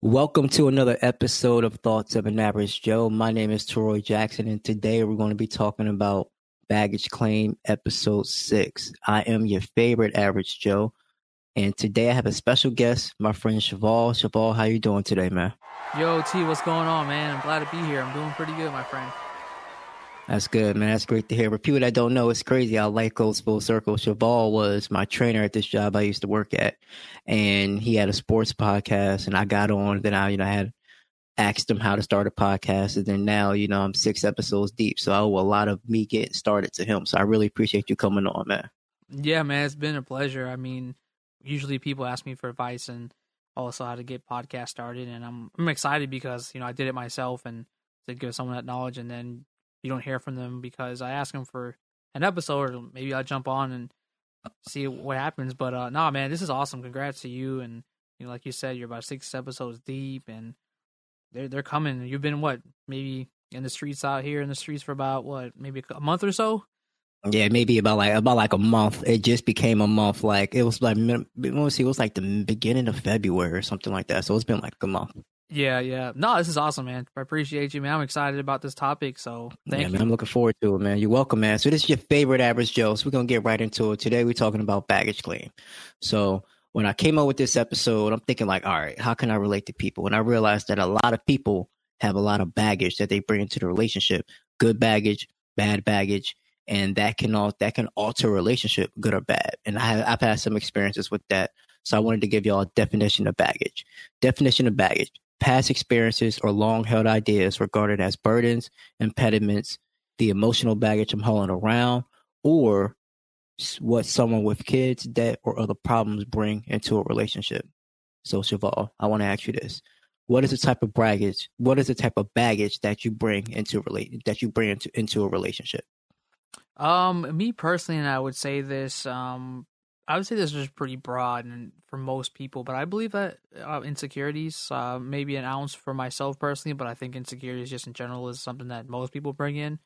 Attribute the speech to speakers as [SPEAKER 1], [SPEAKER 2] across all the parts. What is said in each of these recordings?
[SPEAKER 1] Welcome to another episode of Thoughts of an Average Joe. My name is Troy Jackson, and today we're going to be talking about Baggage Claim Episode 6. I am your favorite Average Joe, and today I have a special guest, my friend Cheval. Cheval, how you doing today, man?
[SPEAKER 2] Yo, T, what's going on, man? I'm glad to be here. I'm doing pretty good, my friend.
[SPEAKER 1] That's good, man. That's great to hear. For people that don't know, it's crazy how life goes full circle. Cheval was my trainer at this job I used to work at, and he had a sports podcast, and I got on. Then I, you know, I had asked him how to start a podcast, and then now, you know, I'm six episodes deep, so I owe a lot of me getting started to him. So I really appreciate you coming on, man.
[SPEAKER 2] Yeah, man, it's been a pleasure. I mean, usually people ask me for advice and also how to get podcast started, and I'm I'm excited because you know I did it myself and to give someone that knowledge, and then you don't hear from them because I ask them for an episode, or maybe I'll jump on and see what happens. But uh nah, man, this is awesome. Congrats to you, and you know, like you said, you're about six episodes deep, and they're they're coming. You've been what maybe in the streets out here in the streets for about what maybe a month or so.
[SPEAKER 1] Yeah, maybe about like about like a month. It just became a month. Like it was like let me see, it was like the beginning of February or something like that. So it's been like a month.
[SPEAKER 2] Yeah, yeah. No, this is awesome, man. I appreciate you, man. I'm excited about this topic. So thank
[SPEAKER 1] yeah,
[SPEAKER 2] you.
[SPEAKER 1] Man, I'm looking forward to it, man. You're welcome, man. So this is your favorite average Joe. So we're gonna get right into it. Today we're talking about baggage claim. So when I came up with this episode, I'm thinking like, all right, how can I relate to people? And I realized that a lot of people have a lot of baggage that they bring into the relationship. Good baggage, bad baggage, and that can all that can alter a relationship, good or bad. And I have, I've had some experiences with that. So I wanted to give y'all a definition of baggage. Definition of baggage past experiences or long held ideas regarded as burdens, impediments, the emotional baggage I'm hauling around, or what someone with kids, debt, or other problems bring into a relationship. So, Cheval, I want to ask you this: What is the type of baggage? What is the type of baggage that you bring into relate that you bring into into a relationship?
[SPEAKER 2] Um, me personally, and I would say this. Um, I would say this is pretty broad and for most people, but I believe that uh, insecurities, uh, maybe an ounce for myself personally, but I think insecurities just in general is something that most people bring in.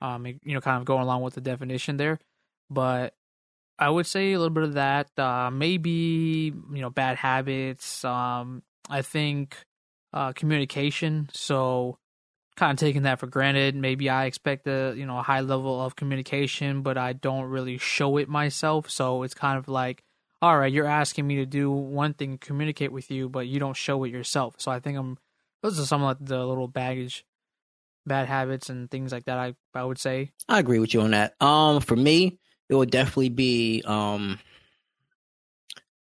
[SPEAKER 2] Um, you know, kind of going along with the definition there, but I would say a little bit of that. Uh, maybe you know, bad habits. Um, I think uh, communication. So kind of taking that for granted. Maybe I expect a you know a high level of communication, but I don't really show it myself. So it's kind of like, all right, you're asking me to do one thing, communicate with you, but you don't show it yourself. So I think I'm those are some of the little baggage, bad habits and things like that. I I would say.
[SPEAKER 1] I agree with you on that. Um, for me, it would definitely be um.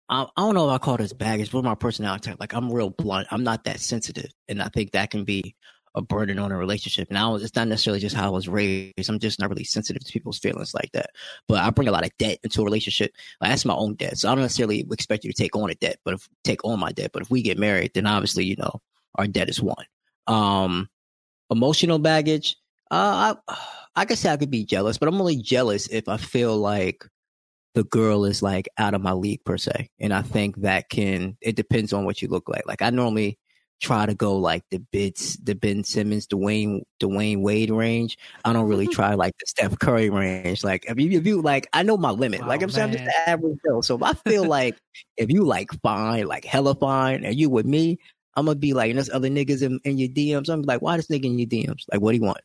[SPEAKER 1] I, I don't know if I call this baggage, but my personality type. Like I'm real blunt. I'm not that sensitive, and I think that can be a burden on a relationship. Now it's not necessarily just how I was raised. I'm just not really sensitive to people's feelings like that. But I bring a lot of debt into a relationship. Like, that's my own debt. So I don't necessarily expect you to take on a debt, but if take on my debt. But if we get married, then obviously, you know, our debt is one. Um emotional baggage. Uh I I could say I could be jealous, but I'm only jealous if I feel like the girl is like out of my league per se. And I think that can it depends on what you look like. Like I normally try to go like the bits, the Ben Simmons, Dwyane, Dwyane Wade range. I don't really try like the Steph Curry range. Like if you, if you like, I know my limit. like I'm saying, I'm just an average Joe. So if I feel like if you like fine, like hella fine, and you with me, I'm gonna be like, and there's other niggas in, in your DMs. I'm like, why this nigga in your DMs? Like, what do you want?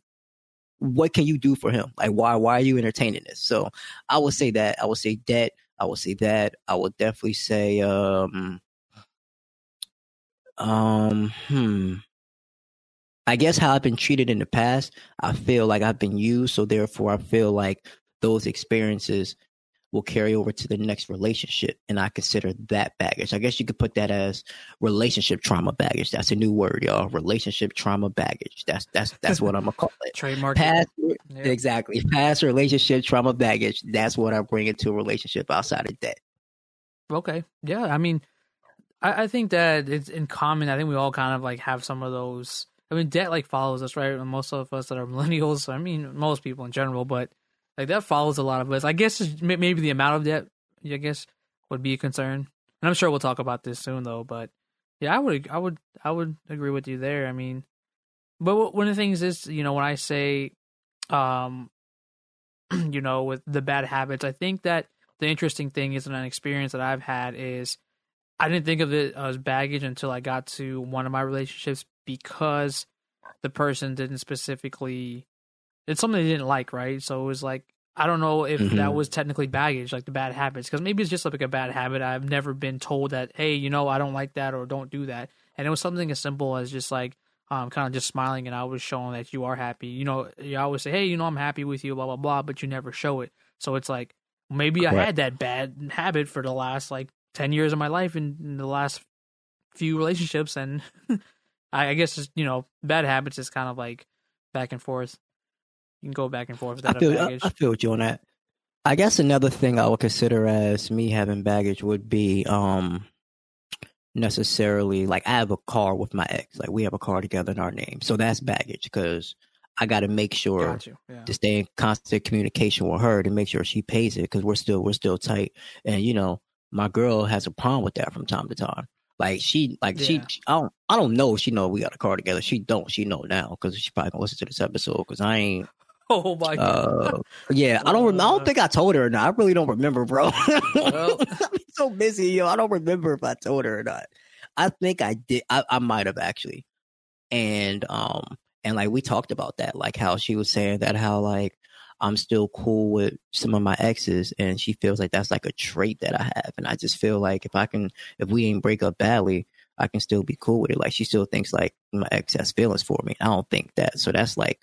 [SPEAKER 1] What can you do for him? Like, why why are you entertaining this? So I would say that. I would say debt. I would say that. I would definitely say um um, hmm. I guess how I've been treated in the past, I feel like I've been used, so therefore I feel like those experiences will carry over to the next relationship, and I consider that baggage. I guess you could put that as relationship trauma baggage. That's a new word, y'all. Relationship trauma baggage. That's that's that's what I'm gonna call it.
[SPEAKER 2] Trademark.
[SPEAKER 1] Past, yeah. exactly. Past relationship trauma baggage. That's what I bring into a relationship outside of that.
[SPEAKER 2] Okay. Yeah. I mean, I, I think that it's in common. I think we all kind of like have some of those. I mean, debt like follows us, right? most of us that are millennials. I mean, most people in general, but like that follows a lot of us. I guess maybe the amount of debt, I guess, would be a concern. And I'm sure we'll talk about this soon, though. But yeah, I would, I would, I would agree with you there. I mean, but one of the things is, you know, when I say, um, you know, with the bad habits, I think that the interesting thing is an experience that I've had is I didn't think of it as baggage until I got to one of my relationships because the person didn't specifically it's something they didn't like, right? So it was like I don't know if mm-hmm. that was technically baggage, like the bad habits, because maybe it's just like a bad habit. I've never been told that, hey, you know, I don't like that or don't do that. And it was something as simple as just like um, kind of just smiling and I was showing that you are happy. You know, you always say, hey, you know, I'm happy with you, blah blah blah, but you never show it. So it's like maybe Correct. I had that bad habit for the last like ten years of my life in, in the last few relationships, and I, I guess just you know, bad habits is kind of like back and forth. You can go back and forth with that
[SPEAKER 1] I feel, I, I feel with you on that. I guess another thing I would consider as me having baggage would be um necessarily like I have a car with my ex. Like we have a car together in our name. So that's baggage because I got to make sure yeah. to stay in constant communication with her to make sure she pays it because we're still we're still tight. And you know, my girl has a problem with that from time to time. Like she, like yeah. she, I don't, I don't know. If she know we got a car together. She don't. She know now because she probably gonna listen to this episode because I ain't.
[SPEAKER 2] Oh my god! Uh,
[SPEAKER 1] yeah, I don't. Rem- I don't think I told her or not. I really don't remember, bro. Well, I'm so busy, yo. I don't remember if I told her or not. I think I did. I, I might have actually, and um, and like we talked about that, like how she was saying that how like I'm still cool with some of my exes, and she feels like that's like a trait that I have, and I just feel like if I can, if we ain't break up badly, I can still be cool with it. Like she still thinks like my ex has feelings for me. I don't think that. So that's like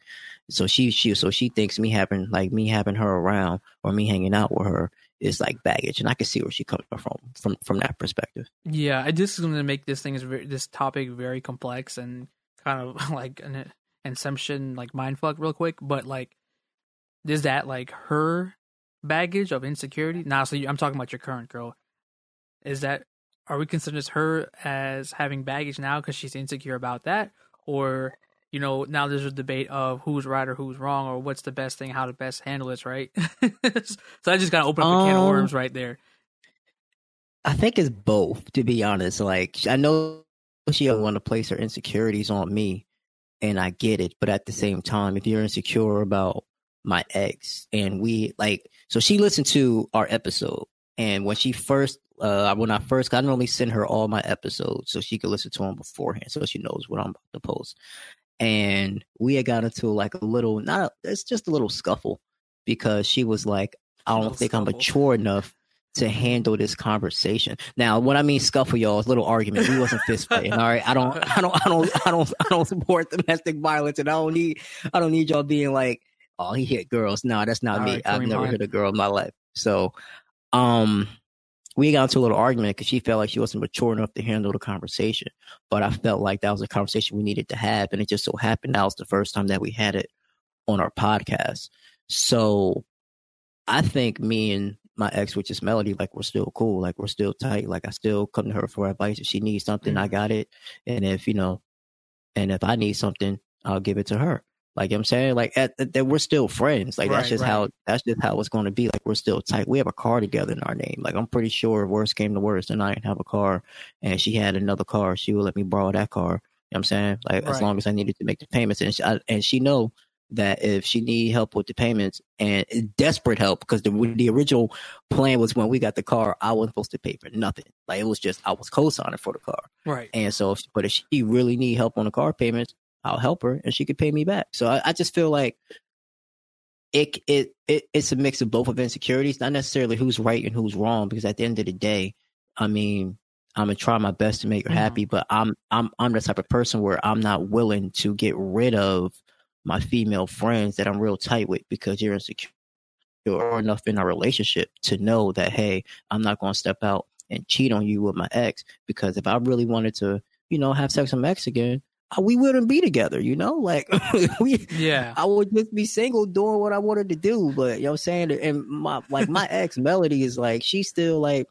[SPEAKER 1] so she she so she thinks me having like me having her around or me hanging out with her is like baggage, and I can see where she comes from from from that perspective.
[SPEAKER 2] Yeah, I just going to make this thing is this topic very complex and kind of like an inception like mind fuck real quick. But like, is that like her baggage of insecurity? Now, so you, I'm talking about your current girl. Is that are we considering her as having baggage now because she's insecure about that, or you know, now there's a debate of who's right or who's wrong or what's the best thing, how to best handle this, right? so I just got to open up um, a can of worms right there.
[SPEAKER 1] I think it's both, to be honest. Like, I know she doesn't want to place her insecurities on me, and I get it. But at the same time, if you're insecure about my ex, and we like, so she listened to our episode, and when she first, uh, when I first, I normally send her all my episodes so she could listen to them beforehand, so she knows what I'm about to post. And we had got into like a little not it's just a little scuffle because she was like i don't think scuffle. i'm mature enough to handle this conversation. Now what i mean scuffle y'all is a little argument. We wasn't fist fighting all right? I don't i don't i don't i don't i don't support domestic violence and i don't need i don't need y'all being like oh he hit girls no that's not all me right, i've never hit a girl in my life so um we got into a little argument because she felt like she wasn't mature enough to handle the conversation. But I felt like that was a conversation we needed to have. And it just so happened that was the first time that we had it on our podcast. So I think me and my ex, which is Melody, like we're still cool. Like we're still tight. Like I still come to her for advice. If she needs something, mm-hmm. I got it. And if, you know, and if I need something, I'll give it to her. Like I'm saying, like at, at, we're still friends. Like right, that's just right. how that's just how it's going to be. Like we're still tight. We have a car together in our name. Like I'm pretty sure, worst came to worst, and I didn't have a car, and she had another car, she would let me borrow that car. You know what I'm saying? Like right. as long as I needed to make the payments, and she, I, and she know that if she need help with the payments and desperate help because the the original plan was when we got the car, I wasn't supposed to pay for nothing. Like it was just I was co-signing for the car,
[SPEAKER 2] right?
[SPEAKER 1] And so, if, but if she really need help on the car payments, I'll help her and she could pay me back. So I, I just feel like it, it it it's a mix of both of insecurities, not necessarily who's right and who's wrong, because at the end of the day, I mean, I'm gonna try my best to make her mm-hmm. happy, but I'm I'm I'm the type of person where I'm not willing to get rid of my female friends that I'm real tight with because you're insecure You're enough in our relationship to know that hey, I'm not gonna step out and cheat on you with my ex because if I really wanted to, you know, have sex with my ex again, Uh, we wouldn't be together, you know? Like we
[SPEAKER 2] yeah.
[SPEAKER 1] I would just be single doing what I wanted to do. But you know what I'm saying? And my like my ex Melody is like she's still like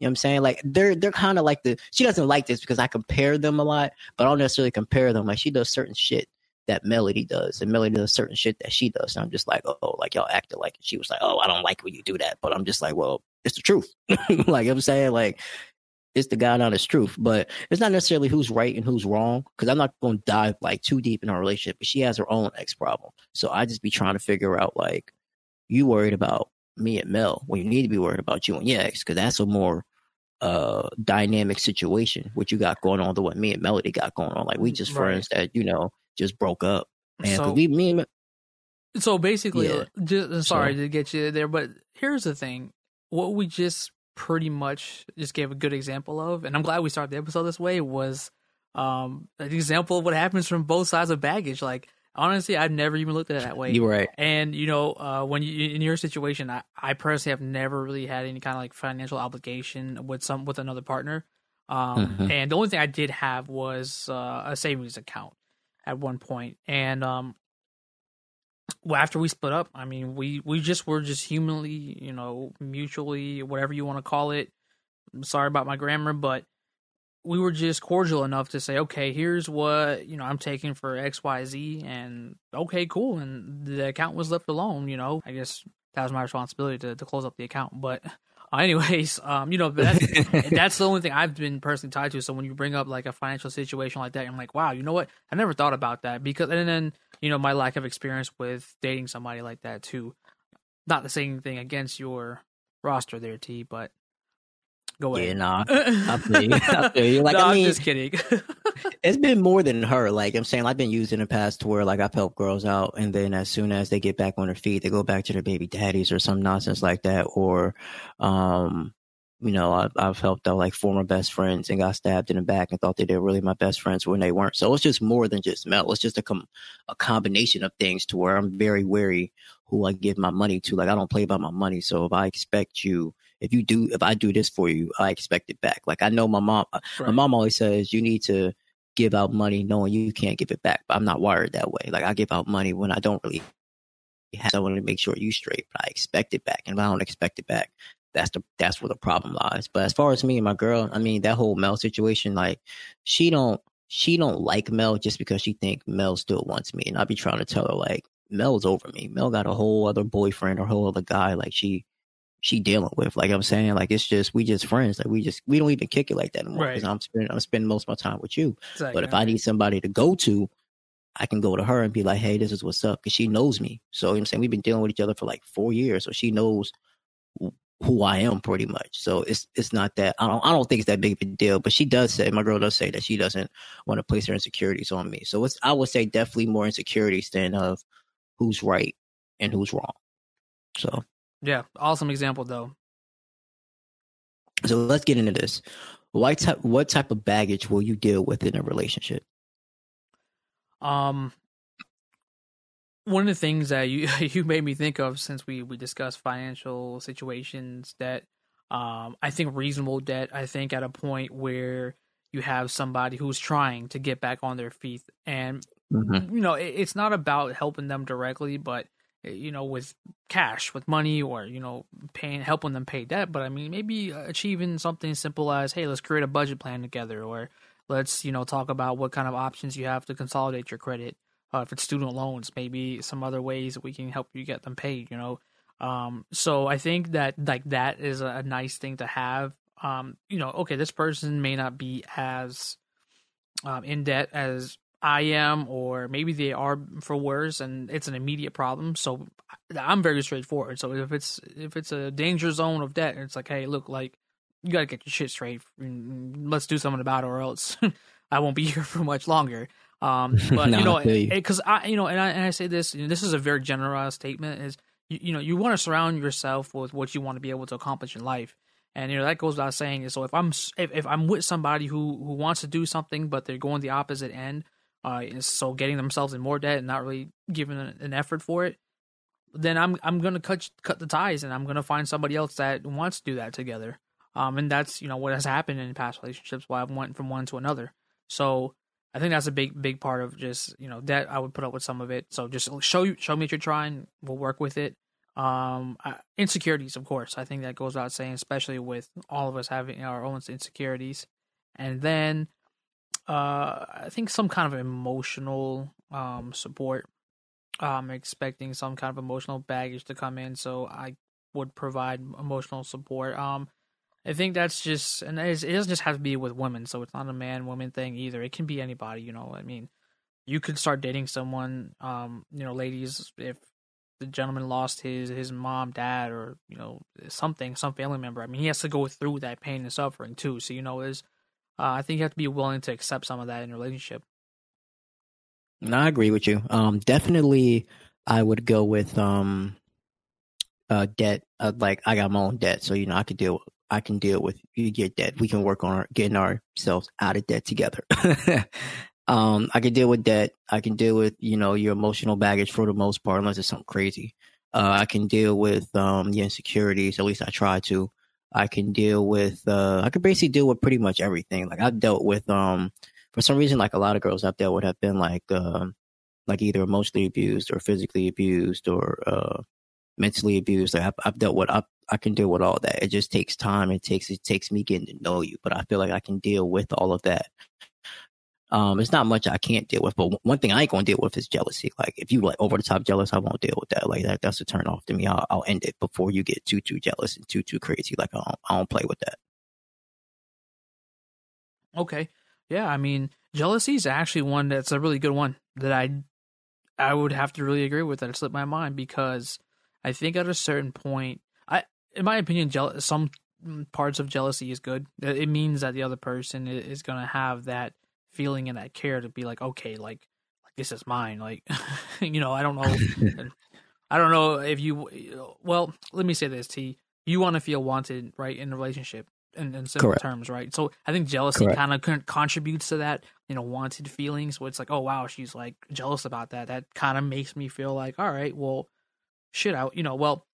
[SPEAKER 1] you know what I'm saying? Like they're they're kind of like the she doesn't like this because I compare them a lot, but I don't necessarily compare them. Like she does certain shit that Melody does, and Melody does certain shit that she does. And I'm just like, oh, like y'all acted like. She was like, oh, I don't like when you do that, but I'm just like, well, it's the truth. like I'm saying, like it's the God honest truth. But it's not necessarily who's right and who's wrong because I'm not going to dive like too deep in our relationship. But she has her own ex problem, so I just be trying to figure out like you worried about me and Mel when you need to be worried about you and your ex because that's a more uh dynamic situation what you got going on to what me and melody got going on like we just
[SPEAKER 2] Right.
[SPEAKER 1] friends that you know just broke up and
[SPEAKER 2] So-
[SPEAKER 1] we me and
[SPEAKER 2] So basically,
[SPEAKER 1] Yeah.
[SPEAKER 2] uh, just, sorry
[SPEAKER 1] So-
[SPEAKER 2] to get you there, but here's the thing: what we just pretty much just gave a good example of, and I'm glad we started the episode this way. Was um, an example of what happens from both sides of baggage. Like honestly, I've never even looked at it that way.
[SPEAKER 1] you were right
[SPEAKER 2] And you know, uh, when you in your situation, I, I personally have never really had any kind of like financial obligation with some with another partner. Um,
[SPEAKER 1] Mhm.
[SPEAKER 2] and the only thing I did have was uh, a savings account at one point, and um, well, after we split up, I mean, we we just were just humanly, you know, mutually, whatever you want to call it. I'm sorry about my grammar, but we were just cordial enough to say, okay, here's what you know I'm taking for X, Y, Z, and okay, cool. And the account was left alone. You know, I guess that was my responsibility to, to close up the account. But uh, anyways, um, you know, that's, that's the only thing I've been personally tied to. So when you bring up like a financial situation like that, I'm like, wow, you know what? I never thought about that because, and then you know, my lack of experience with dating somebody like that too. Not the same thing against your roster there, T, but go
[SPEAKER 1] yeah
[SPEAKER 2] ahead.
[SPEAKER 1] nah I feel you. I feel you. Like
[SPEAKER 2] no,
[SPEAKER 1] I mean,
[SPEAKER 2] am just kidding.
[SPEAKER 1] it's been more than her. Like I'm saying, I've been used in the past to where like I've helped girls out, and then as soon as they get back on their feet, they go back to their baby daddies or some nonsense like that. Or, um, you know, I've, I've helped out like former best friends and got stabbed in the back and thought that they were really my best friends when they weren't. So it's just more than just Mel. It's just a com- a combination of things to where I'm very wary who I give my money to. Like I don't play about my money. So if I expect you. If you do, if I do this for you, I expect it back. Like I know my mom, uh,
[SPEAKER 2] my
[SPEAKER 1] mom always says you need to give out money knowing you can't give it back. But I'm not wired that way. Like I give out money when I don't really have. So I want to make sure you straight, but I expect it back. And if I don't expect it back, that's the that's where the problem lies. But as far as me and my girl, I mean that whole Mel situation, like she don't she don't like Mel just because she think Mel still wants me. And I be trying to tell her like Mel's over me. Mel got a whole other boyfriend or whole other guy like she she dealing with. Like I'm saying, like it's just we just friends. Like we just we don't even kick it like that anymore.
[SPEAKER 2] Right.
[SPEAKER 1] Because I'm spending I'm spending most of my time with you.
[SPEAKER 2] Exactly.
[SPEAKER 1] But if I need somebody to go to, I can go to her and be like, hey, this is what's up. Because she knows me. So, you know what I'm saying? We've been dealing with each other for like four years. So she knows who I am pretty much. So it's it's not that I don't I don't think it's that big of a deal. But she does say my girl does say that she doesn't want to place her insecurities on me. So it's I would say definitely more insecurities than of who's right and who's wrong. So
[SPEAKER 2] yeah, awesome example though.
[SPEAKER 1] so let's get into this. What type what type of baggage will you deal with in a relationship?
[SPEAKER 2] Um, one of the things that you you made me think of since we we discussed financial situations that um I think reasonable debt. I think at a point where you have somebody who's trying to get back on their feet, and
[SPEAKER 1] Mhm.
[SPEAKER 2] you know it, it's not about helping them directly, but eh, you know with cash, with money, or you know paying helping them pay debt. But I mean maybe achieving something simple as hey, let's create a budget plan together, or let's you know talk about what kind of options you have to consolidate your credit uh, if it's student loans maybe some other ways that we can help you get them paid you know um so i think that like that is a, nice thing to have um you know okay this person may not be as um, in debt as i am or maybe they are for worse and it's an immediate problem so i'm very straightforward so if it's if it's a danger zone of debt it's like hey look like you got to get your shit straight. Let's do something about it, or else I won't be here for much longer. Um, but
[SPEAKER 1] No,
[SPEAKER 2] you know,
[SPEAKER 1] I feel you.
[SPEAKER 2] because I, you know, and I and I say this, you know, this is a very general statement. Is you, you know, you want to surround yourself with what you want to be able to accomplish in life, and you know that goes without saying. So if I'm if, if I'm with somebody who who wants to do something, but they're going the opposite end, uh, so getting themselves in more debt and not really giving an, an effort for it, then I'm I'm gonna cut cut the ties, and I'm gonna find somebody else that wants to do that together. Um, and that's you know what has happened in past relationships. Why I've went from one to another. So I think that's a big big part of just you know that I would put up with some of it. So just show you show me you're trying. We'll work with it. Um, I, insecurities, of course. I think that goes without saying, especially with all of us having our own insecurities. And then uh, I think some kind of emotional um support. I'm expecting some kind of emotional baggage to come in, so I would provide emotional support. Um, I think that's just, and it doesn't just have to be with women, so it's not a man woman thing either. It can be anybody, you know. I mean, you could start dating someone, um, you know, ladies, if the gentleman lost his his mom, dad, or you know something, some family member. I mean, he has to go through that pain and suffering too. So you know, is uh, I think you have to be willing to accept some of that in a relationship.
[SPEAKER 1] No, I agree with you. Um, definitely, I would go with um, uh, debt. Uh, like I got my own debt, so you know I could deal. I can deal with you get debt. We can work on our, getting ourselves out of debt together. um, I can deal with debt. I can deal with you know your emotional baggage for the most part, unless it's something crazy. Uh, I can deal with um, the insecurities. At least I try to. I can deal with. Uh, I could basically deal with pretty much everything. Like I've dealt with. Um, for some reason, like a lot of girls I've dealt with have been like, um, like either emotionally abused or physically abused or uh, mentally abused. Like I've, I've dealt with. I, I can deal with all that. It just takes time. It takes it takes me getting to know you. But I feel like I can deal with all of that. Um, it's not much I can't deal with, but one thing I ain't gonna deal with is jealousy. Like if you like over the top jealous, I won't deal with that. Like that, that's a turn off to me. I'll, I'll end it before you get too too jealous and too too crazy. Like I don't, I don't play with that.
[SPEAKER 2] Okay, yeah. I mean, jealousy is actually one that's a really good one that I I would have to really agree with. That it slipped my mind because I think at a certain point, in my opinion, jealous some parts of jealousy is good. It means that the other person is gonna have that feeling and that care to be like, okay, like, like this is mine. Like, you know, I don't know. I don't know if you, well, let me say this, T. You want to feel wanted, right, in a relationship in, in simple Correct. terms, right? So I think jealousy kind of contributes to that, you know, wanted feelings. So it's like, oh, wow, she's like jealous about that. That kind of makes me feel like, all right, well, shit out, you know, well,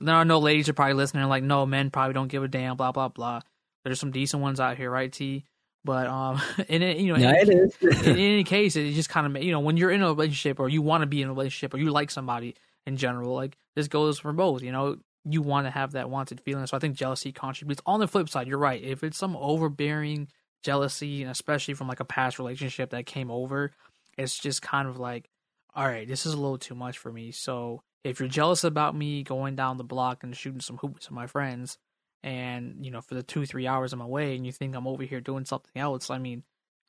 [SPEAKER 2] there are no ladies are probably listening like, no, men probably don't give a damn, blah, blah, blah. There's some decent ones out here, right, T? But um, in it, you know,
[SPEAKER 1] yeah, in,
[SPEAKER 2] it is. in, any case, it just kind of you know when you're in a relationship or you want to be in a relationship or you like somebody in general, like this goes for both. You know, you want to have that wanted feeling. So I think jealousy contributes. On the flip side, you're right. If it's some overbearing jealousy, and especially from like a past relationship that came over, it's just kind of like, all right, this is a little too much for me. So if you're jealous about me going down the block and shooting some hoops with my friends, and you know for the two three hours I'm away, and you think I'm over here doing something else. I mean,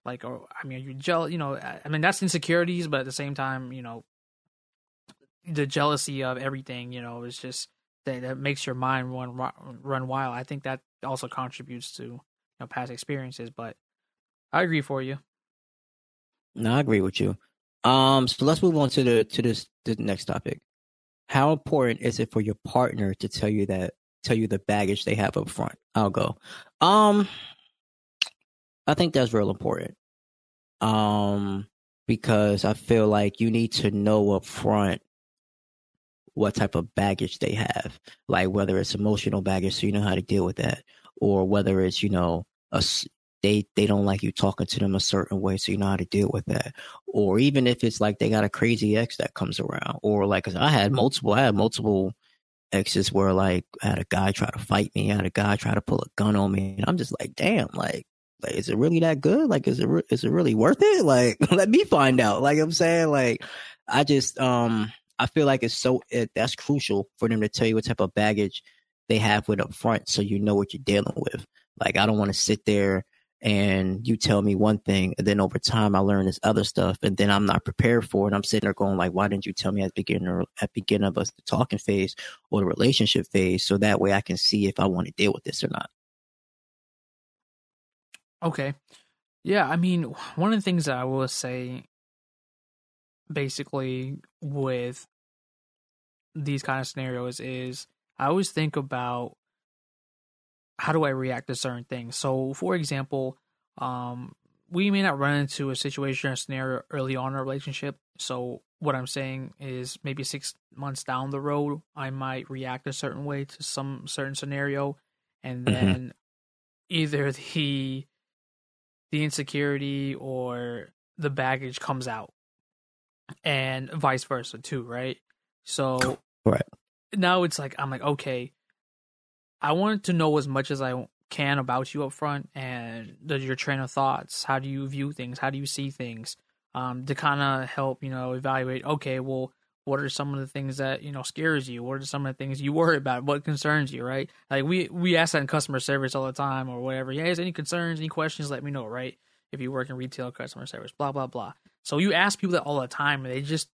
[SPEAKER 2] like, or I mean, you're jealous. You know, I mean that's insecurities, but at the same time, you know, the jealousy of everything. You know, is just that, that makes your mind run run wild. I think that also contributes to you know past experiences. But I agree for you.
[SPEAKER 1] No, I agree with you. Um, so let's move on to the to this the next topic. How important is it for your partner to tell you that tell you the baggage they have up front. I'll go. Um, I think that's real important. Um, because I feel like you need to know up front what type of baggage they have, like whether it's emotional baggage, so you know how to deal with that, or whether it's you know a they they don't like you talking to them a certain way, so you know how to deal with that, or even if it's like they got a crazy ex that comes around, or like I had multiple, I had multiple exes where like I had a guy try to fight me, I had a guy try to pull a gun on me, and I'm just like, damn, like, like is it really that good? Like, is it re- is it really worth it? Like, let me find out. Like I'm saying, like, I just um I feel like it's so it, that's crucial for them to tell you what type of baggage they have with up front, so you know what you're dealing with. Like, I don't want to sit there and you tell me one thing and then over time I learn this other stuff and then I'm not prepared for it. I'm sitting there going like, why didn't you tell me at the beginning at the beginning of us the talking phase or the relationship phase so that way I can see if I want to deal with this or not.
[SPEAKER 2] Okay. Yeah, I mean, one of the things that I will say basically with these kind of scenarios is I always think about how do I react to certain things? So, for example, um, we may not run into a situation or scenario early on in a relationship. So, what I'm saying is maybe six months down the road, I might react a certain way to some certain scenario, and mm-hmm. then mm-hmm. either the the insecurity or the baggage comes out, and vice versa too, right? So,
[SPEAKER 1] right
[SPEAKER 2] now it's like I'm like, okay, I wanted to know as much as I can about you up front and the, your train of thoughts. How do you view things? How do you see things? Um, to kind of help, you know, evaluate. Okay, well, what are some of the things that you know scares you? What are some of the things you worry about? What concerns you? Right? Like we we ask that in customer service all the time or whatever. Yeah, has any concerns, any questions? Let me know. Right? If you work in retail customer service, blah blah blah. So you ask people that all the time, and they just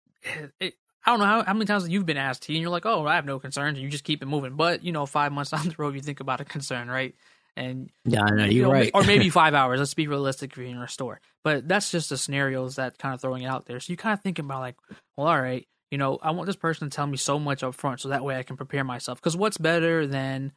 [SPEAKER 2] it, I don't know how, how many times you've been asked T and you're like, oh, I have no concerns, and you just keep it moving. But you know, five months down the road, you think about a concern, right? And
[SPEAKER 1] yeah, I know you're
[SPEAKER 2] you know,
[SPEAKER 1] right.
[SPEAKER 2] or maybe five hours. Let's be realistic if you're in a store. But that's just the scenarios that kind of throwing it out there. So you kind of thinking about like, well, all right, you know, I want this person to tell me so much up front, so that way I can prepare myself. Because what's better than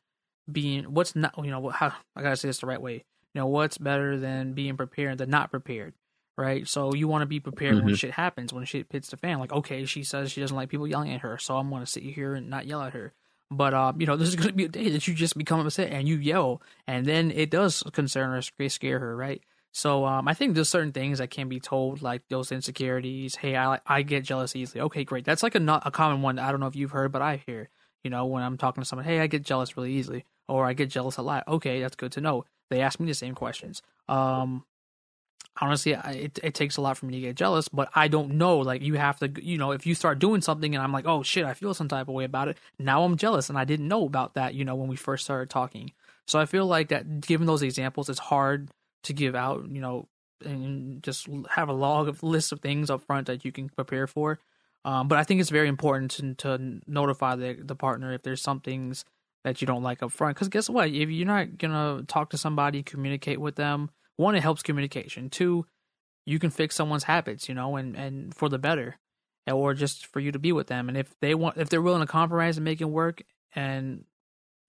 [SPEAKER 2] being what's not you know how I gotta say this the right way. You know, what's better than being prepared than not prepared, right? So you want to be prepared
[SPEAKER 1] Mm-hmm.
[SPEAKER 2] when shit happens, when shit hits the fan. Like, okay, she says she doesn't like people yelling at her, so I'm gonna sit here and not yell at her. But um, you know, there's gonna be a day that you just become upset and you yell, and then it does concern or sc- scare her, right? So um, I think there's certain things that can be told, like those insecurities. Hey, I I get jealous easily. Okay, great. That's like a not a common one. I don't know if you've heard, but I hear. You know, when I'm talking to someone, hey, I get jealous really easily, or I get jealous a lot. Okay, that's good to know. They ask me the same questions. Um, honestly, I, it it takes a lot for me to get jealous, but I don't know. Like you have to, you know, if you start doing something and I'm like, oh shit, I feel some type of way about it. Now I'm jealous, and I didn't know about that. You know, when we first started talking. So I feel like that, given those examples, it's hard to give out. You know, and just have a log of list of things up front that you can prepare for. Um, but I think it's very important to, to notify the the partner if there's some things that you don't like up front. Because guess what? If you're not gonna talk to somebody, communicate with them, one, it helps communication. Two, you can fix someone's habits, you know, and and for the better, or just for you to be with them. And if they want, if they're willing to compromise and make it work, and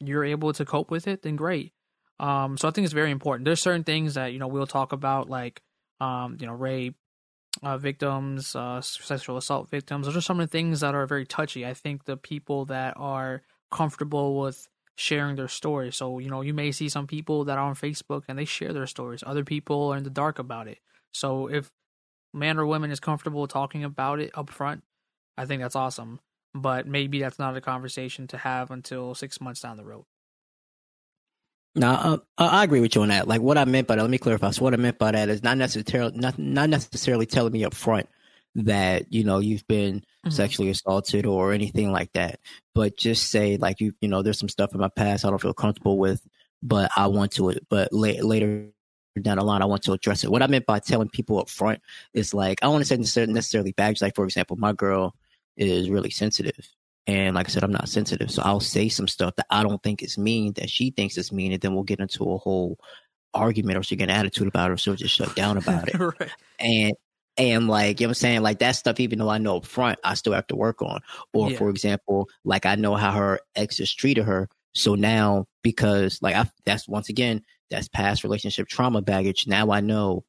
[SPEAKER 2] you're able to cope with it, then great. Um, so I think it's very important. There's certain things that you know we'll talk about, like um, you know, rape, uh, victims, uh, sexual assault victims. Those are some of the things that are very touchy. I think the people that are comfortable with sharing their stories. So, you know, you may see some people that are on Facebook and they share their stories. Other people are in the dark about it. So, if man or woman is comfortable talking about it up front, I think that's awesome. But maybe that's not a conversation to have until six months down the road.
[SPEAKER 1] No, uh, I agree with you on that. Like what I meant by that, let me clarify. So what I meant by that is not necessarily not not necessarily telling me up front that you know you've been
[SPEAKER 2] Mhm.
[SPEAKER 1] sexually assaulted or anything like that, but just say like you you know there's some stuff in my past I don't feel comfortable with, but I want to but la- later down the line I want to address it. What I meant by telling people up front is like I don't want to say necessarily, necessarily baggage. Like for example, my girl is really sensitive. And like I said, I'm not sensitive. So I'll say some stuff that I don't think is mean that she thinks is mean. And then we'll get into a whole argument or she'll get an attitude about it or she'll just shut down about it.
[SPEAKER 2] right.
[SPEAKER 1] And and like you know what I'm saying, like that stuff, even though I know up front, I still have to work on. Or
[SPEAKER 2] Yeah.
[SPEAKER 1] for example, like I know how her exes treated her. So now because like I that's once again, that's past relationship trauma baggage. Now I know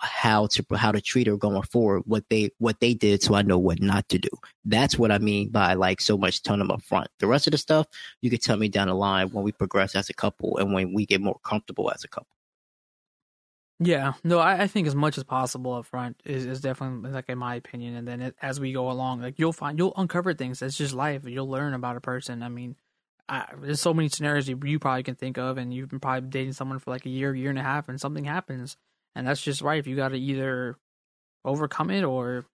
[SPEAKER 1] how to how to treat her going forward, what they what they did, so I know what not to do. That's what I mean by like so much telling them up front. The rest of the stuff you can tell me down the line when we progress as a couple and when we get more comfortable as a couple.
[SPEAKER 2] Yeah, no, I, I think as much as possible up front is, is definitely like in my opinion, and then it, as we go along, like you'll find you'll uncover things. It's just life. You'll learn about a person. I mean, I, there's so many scenarios you, you probably can think of, and you've been probably dating someone for like a year, year and a half, and something happens, and that's just life. You got to either overcome it or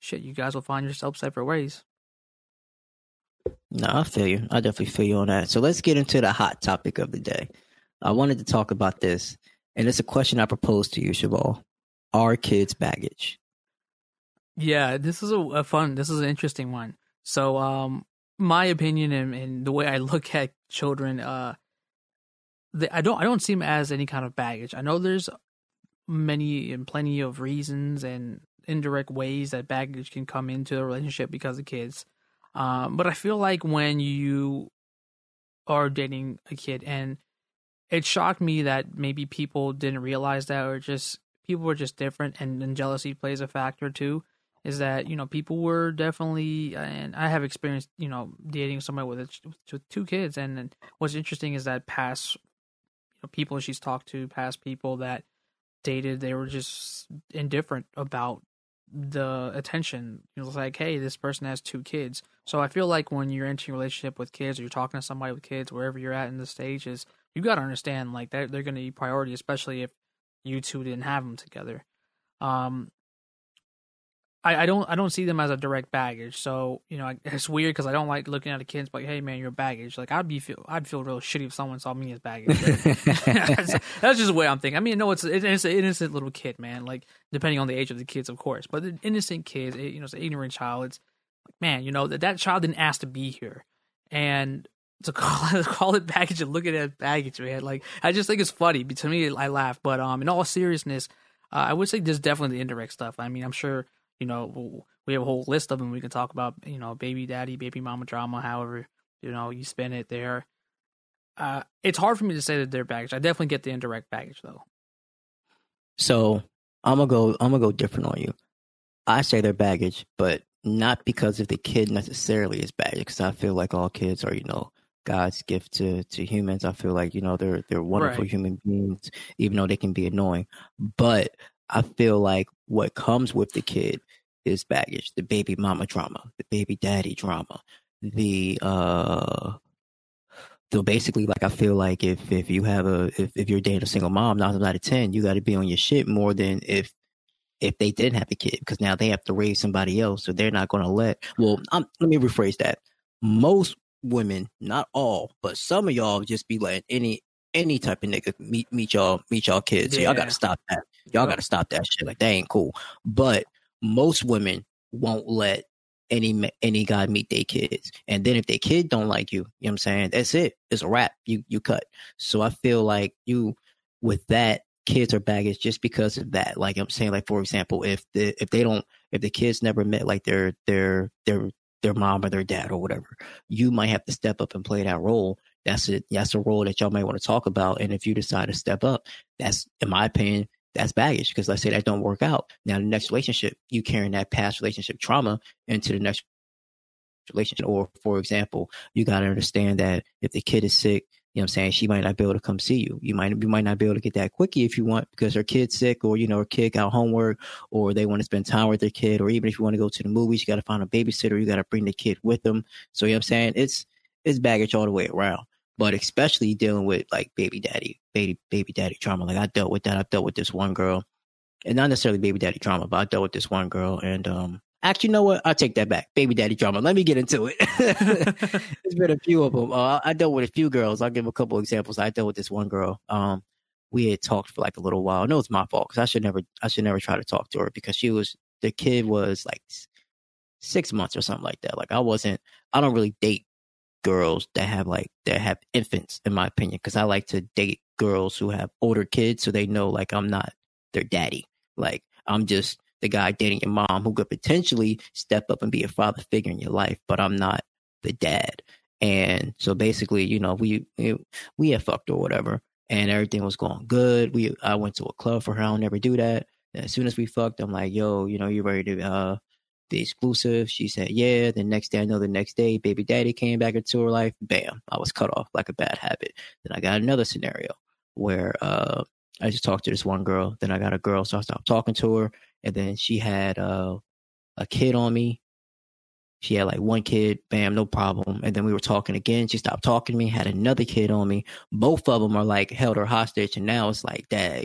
[SPEAKER 2] shit. You guys will find yourself separate ways.
[SPEAKER 1] No, I feel you. I definitely feel you on that. So let's get into the hot topic of the day. I wanted to talk about this, and it's a question I proposed to you, Cheval. Are kids baggage?
[SPEAKER 2] Yeah, this is a, a fun. This is an interesting one. So, um, my opinion and, and the way I look at children, uh, they, I don't I don't see them as any kind of baggage. I know there's many and plenty of reasons and indirect ways that baggage can come into a relationship because of kids. Um, but I feel like when you are dating a kid, and it shocked me that maybe people didn't realize that, or just people were just different, and, and jealousy plays a factor too is that you know people were definitely and I have experienced you know dating somebody with, a, with two kids and, and what's interesting is that past you know, people she's talked to past people that dated they were just indifferent about the attention. It was like hey this person has two kids. So I feel like when you're entering a relationship with kids or you're talking to somebody with kids wherever you're at in the stages you got to understand like they're, they're going to be priority especially if you two didn't have them together um I, I don't I don't see them as a direct baggage. So you know it's weird because I don't like looking at the kids like, hey man, you're baggage. Like I'd be feel I'd feel real shitty if someone saw me as baggage. that's, that's just the way I'm thinking. I mean, no, it's it's an innocent little kid, man. Like depending on the age of the kids, of course, but the innocent kids, you know, it's an ignorant child. It's Like, man, you know that that child didn't ask to be here, and to call it, call it baggage and look at it baggage, man. Like I just think it's funny. To me, I laugh. But um, in all seriousness, uh, I would say there's definitely the indirect stuff. I mean, I'm sure you know we have a whole list of them. We can talk about you know baby daddy, baby mama drama, however you know you spin it there. Uh, it's hard for me to say that they're baggage. I definitely get the indirect baggage though.
[SPEAKER 1] So I'm gonna go. I'm gonna go different on you. I say they're baggage, but not because of the kid necessarily is baggage. Because I feel like all kids are, you know, God's gift to to humans. I feel like you know they're they're wonderful right. human beings, even though they can be annoying. But I feel like what comes with the kid is baggage, the baby mama drama, the baby daddy drama, the uh so basically like I feel like if if you have a if, if you're dating a single mom, nine out of ten, you gotta be on your shit more than if if they didn't have a kid because now they have to raise somebody else, so they're not gonna let well I'm, let me rephrase that. Most women, not all, but some of y'all just be letting any any type of nigga meet meet y'all meet y'all kids. Yeah. So y'all gotta stop that. Y'all gotta stop that shit. Like that ain't cool. But most women won't let any any guy meet their kids. And then if their kid don't like you, you know what I'm saying? That's it. It's a wrap. You you cut. So I feel like you with that kids are baggage just because of that. Like I'm saying, like for example, if the if they don't if the kids never met like their their their their mom or their dad or whatever, you might have to step up and play that role. That's it. That's a role that y'all might want to talk about. And if you decide to step up, that's in my opinion, that's baggage because let's say that don't work out. Now the next relationship, you carrying that past relationship trauma into the next relationship. Or for example, you gotta understand that if the kid is sick, you know I'm saying, she might not be able to come see you. You might you might not be able to get that quickie if you want because her kid's sick or you know, her kid got homework or they want to spend time with their kid, or even if you want to go to the movies, you gotta find a babysitter, you gotta bring the kid with them. So you know what I'm saying? It's it's baggage all the way around but especially dealing with like baby daddy, baby baby daddy trauma. Like I dealt with that. I've dealt with this one girl, and not necessarily baby daddy trauma, but I dealt with this one girl, and um, actually, you know what? I'll take that back. Baby daddy drama. Let me get into it. There's been a few of them. Uh, I dealt with a few girls. I'll give a couple examples. I dealt with this one girl. Um, we had talked for like a little while. No, it's my fault because I should never, I should never try to talk to her because she was the kid was like six months or something like that. Like I wasn't, I don't really date girls that have like that have infants in my opinion because i like to date girls who have older kids so they know like i'm not their daddy like i'm just the guy dating your mom who could potentially step up and be a father figure in your life but i'm not the dad and so basically you know we we, had fucked or whatever and everything was going good we i went to a club for her i'll never do that and as soon as we fucked i'm like yo you know you ready to uh exclusive. She said, yeah. The next day, I know the next day, baby daddy came back into her life. Bam, I was cut off like a bad habit. Then I got another scenario where uh, I just talked to this one girl. Then I got a girl, so I stopped talking to her. And then she had uh, a kid on me. She had like one kid, bam, no problem. And then we were talking again. She stopped talking to me, had another kid on me. Both of them are like held her hostage. And now it's like, dang,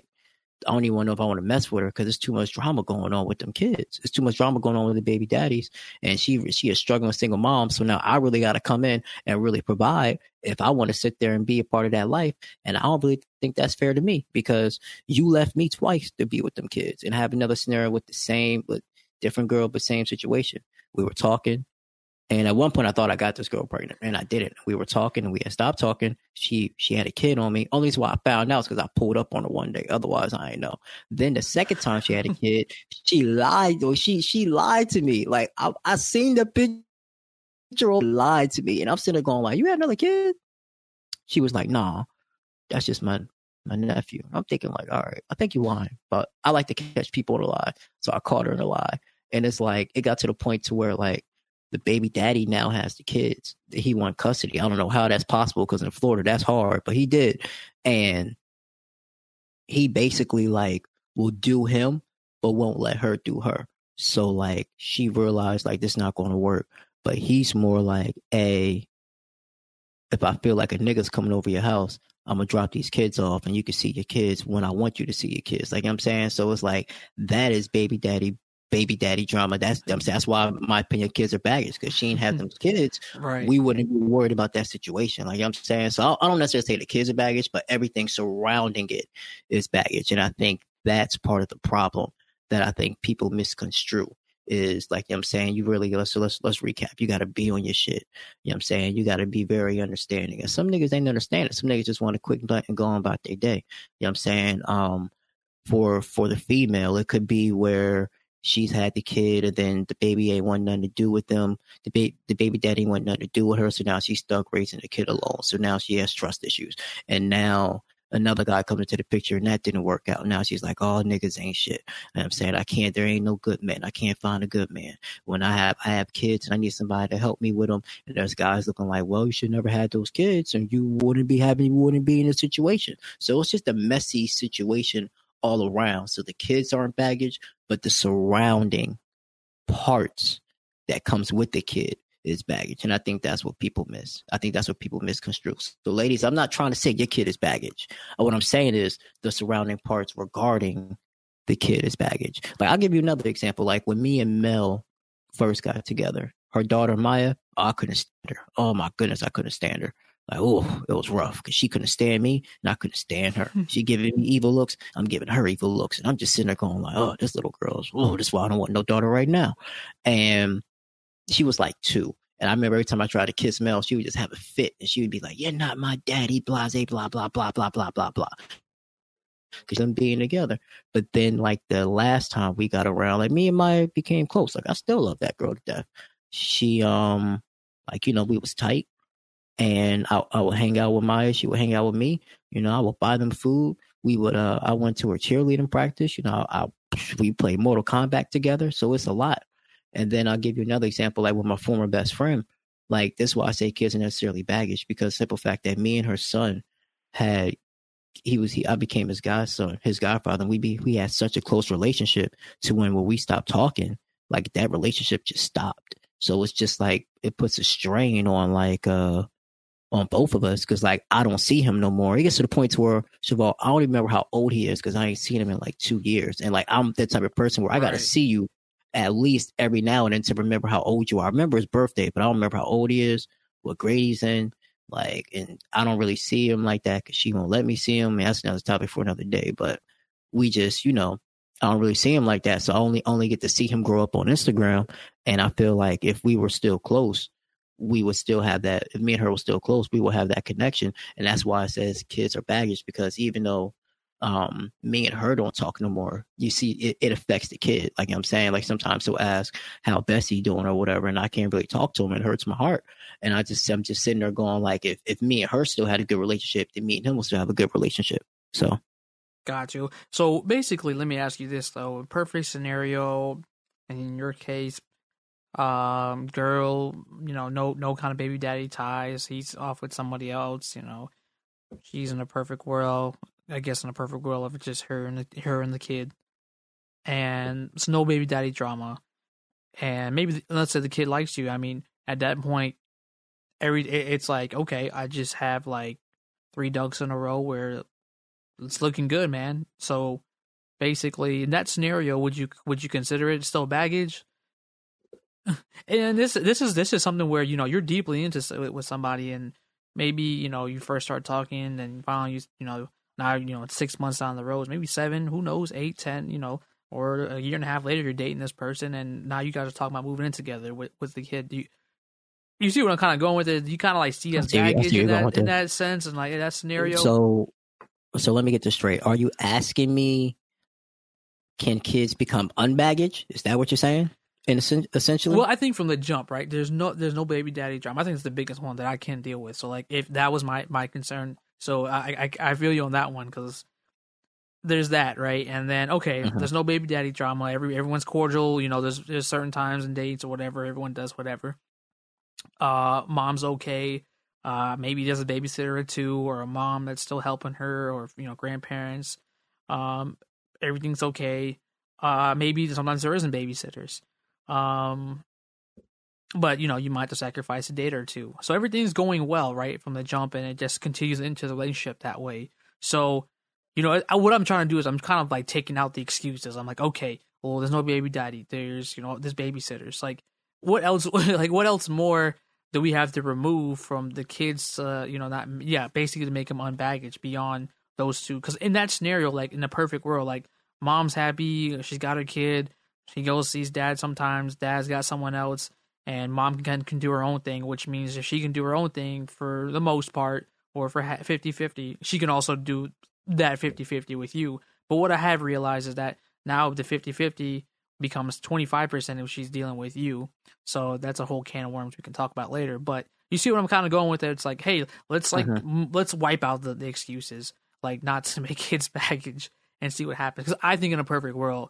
[SPEAKER 1] I don't even know if I want to mess with her because there's too much drama going on with them kids. There's too much drama going on with the baby daddies, and she she is struggling single mom. So now I really got to come in and really provide if I want to sit there and be a part of that life. And I don't really think that's fair to me because you left me twice to be with them kids and have another scenario with the same, with different girl but same situation. We were talking. And at one point, I thought I got this girl pregnant, and I didn't. We were talking, and we had stopped talking. She she had a kid on me. Only reason why I found out is because I pulled up on her one day. Otherwise, I ain't know. Then the second time she had a kid, she lied. Or she she lied to me. Like I I seen the picture, lied to me, and I'm sitting there going like, "You had another kid?" She was like, "Nah, that's just my my nephew." I'm thinking like, "All right, I think you lying," but I like to catch people in a lie, so I caught her in a lie. And it's like it got to the point to where like the baby daddy now has the kids. He won custody. I don't know how that's possible because in Florida that's hard, but he did. And he basically like will do him, but won't let her do her. So like she realized like this not going to work. But he's more like a if I feel like a nigga's coming over your house, I'm gonna drop these kids off and you can see your kids when I want you to see your kids. Like I'm saying, so it's like that is baby daddy baby daddy drama. That's that's why my opinion kids are baggage because she ain't had them kids.
[SPEAKER 2] Right.
[SPEAKER 1] We wouldn't be worried about that situation. Like I'm saying, so I, don't necessarily say the kids are baggage, but everything surrounding it is baggage, and I think that's part of the problem that I think people misconstrue is like you know I'm saying you really let's let's let's recap. You gotta be on your shit. You know what I'm saying? You gotta be very understanding. And some niggas ain't understand it. Some niggas just want to quick blunt and go on about their day. You know what I'm saying? Um for for the female, it could be where she's had the kid and then the baby ain't want nothing to do with them. The baby the baby daddy want nothing to do with her. So now she's stuck raising the kid alone. So now she has trust issues. And now another guy comes into the picture and that didn't work out. Now she's like, oh niggas ain't shit. And I'm saying I can't there ain't no good man. I can't find a good man. When I have I have kids and I need somebody to help me with them. And there's guys looking like, well, you should never had those kids and you wouldn't be having you wouldn't be in a situation. So it's just a messy situation all around. So the kids aren't baggage, but the surrounding parts that comes with the kid is baggage. And I think that's what people miss. I think that's what people misconstrue. So ladies, I'm not trying to say your kid is baggage. Uh, what I'm saying is the surrounding parts regarding the kid is baggage. Like I'll give you another example. Like when me and Mel first got together, her daughter Maya, oh, I couldn't stand her. Oh my goodness, I couldn't stand her. Like, oh, it was rough because she couldn't stand me and I couldn't stand her. She giving me evil looks. I'm giving her evil looks. And I'm just sitting there going like, oh, this little girl's, oh, this why I don't want no daughter right now. And she was like two. And I remember every time I tried to kiss Mel, she would just have a fit and she would be like, You're not my daddy, blase, blah, blah, blah, blah, blah, blah, blah. Because them being together. But then, like, the last time we got around, like, me and Maya became close. Like, I still love that girl to death. She, um, like, you know, we was tight and I, I would hang out with Maya. She would hang out with me. You know, I would buy them food. We would. Uh, I went to her cheerleading practice. You know, I, we played Mortal Kombat together. So it's a lot. And then I'll give you another example, like with my former best friend. Like this, is why I say kids are necessarily baggage because simple fact that me and her son had he was he I became his godson, his godfather. And we be we had such a close relationship to when when we stopped talking, like that relationship just stopped. So it's just like it puts a strain on like uh on both of us because like I don't see him no more. He gets to the point to where Cheval, I don't even remember how old he is because I ain't seen him in like two years. And like I'm that type of person where I gotta right. see you at least every now and then to remember how old you are. I remember his birthday, but I don't remember how old he is, what grade he's in. Like, and I don't really see him like that because she won't let me see him. And that's another topic for another day. But we just, you know, I don't really see him like that. So I only only get to see him grow up on Instagram. And I feel like if we were still close, we would still have that. If me and her were still close, we would have that connection. And that's why it says kids are baggage because even though um, me and her don't talk no more, you see, it, it affects the kid. Like I'm saying, like sometimes he'll ask how Bessie doing or whatever, and I can't really talk to him. It hurts my heart. And I just, I'm just sitting there going like, if, if me and her still had a good relationship, then me and him will still have a good relationship. So.
[SPEAKER 2] Got you. So basically, let me ask you this though: perfect scenario, in your case, um girl you know no no kind of baby daddy ties. He's off with somebody else you know. She's in a perfect world i guess in a perfect world if it's just her and the, her and the kid. And it's no baby daddy drama. And maybe let's say the kid likes you i mean at that point every it's like okay i just have like three ducks in a row where it's looking good man. So basically in that scenario would you would you consider it still baggage and this this is this is something where you know you're deeply into with somebody and maybe you know you first start talking and finally you you know now you know six months down the road maybe seven who knows eight ten you know or a year and a half later you're dating this person and now you guys are talking about moving in together with with the kid. You you see what I'm kind of going with it? You kind of like see as baggage in that in that sense and like in that scenario?
[SPEAKER 1] So so let me get this straight. Are you asking me can kids become unbaggage is that what you're saying and essentially?
[SPEAKER 2] Well i think from the jump right? There's no there's no baby daddy drama. I think it's the biggest one that i can deal with. So like if that was my my concern so i i, I feel you on that one because there's that right? And then okay mm-hmm. there's no baby daddy drama. Every everyone's cordial you know there's there's certain times and dates or whatever. Everyone does whatever. Uh mom's okay. Uh maybe there's a babysitter or two or a mom that's still helping her or you know grandparents. Um everything's okay. Uh maybe sometimes there isn't babysitters um, but you know, you might have to sacrifice a date or two. So everything's going well, right, from the jump, and it just continues into the relationship that way. So, you know, what I'm trying to do is I'm kind of like taking out the excuses. I'm like, okay, well, there's no baby daddy. There's, you know, there's babysitters. Like, what else? like, what else more do we have to remove from the kids? Uh, you know, not yeah, basically to make them unbaggage beyond those two. Because in that scenario, like in the perfect world, like mom's happy, she's got her kid She goes sees dad sometimes. Dad's got someone else, and mom can can do her own thing, which means if she can do her own thing for the most part, or for 50-50, she can also do that 50-50 with you. But what I have realized is that now the 50-50 becomes 25% if she's dealing with you. So that's a whole can of worms we can talk about later. But you see what I'm kind of going with it. It's like, hey, let's like mm-hmm. let's wipe out the, the excuses, like not to make kids baggage and see what happens. Because I think in a perfect world,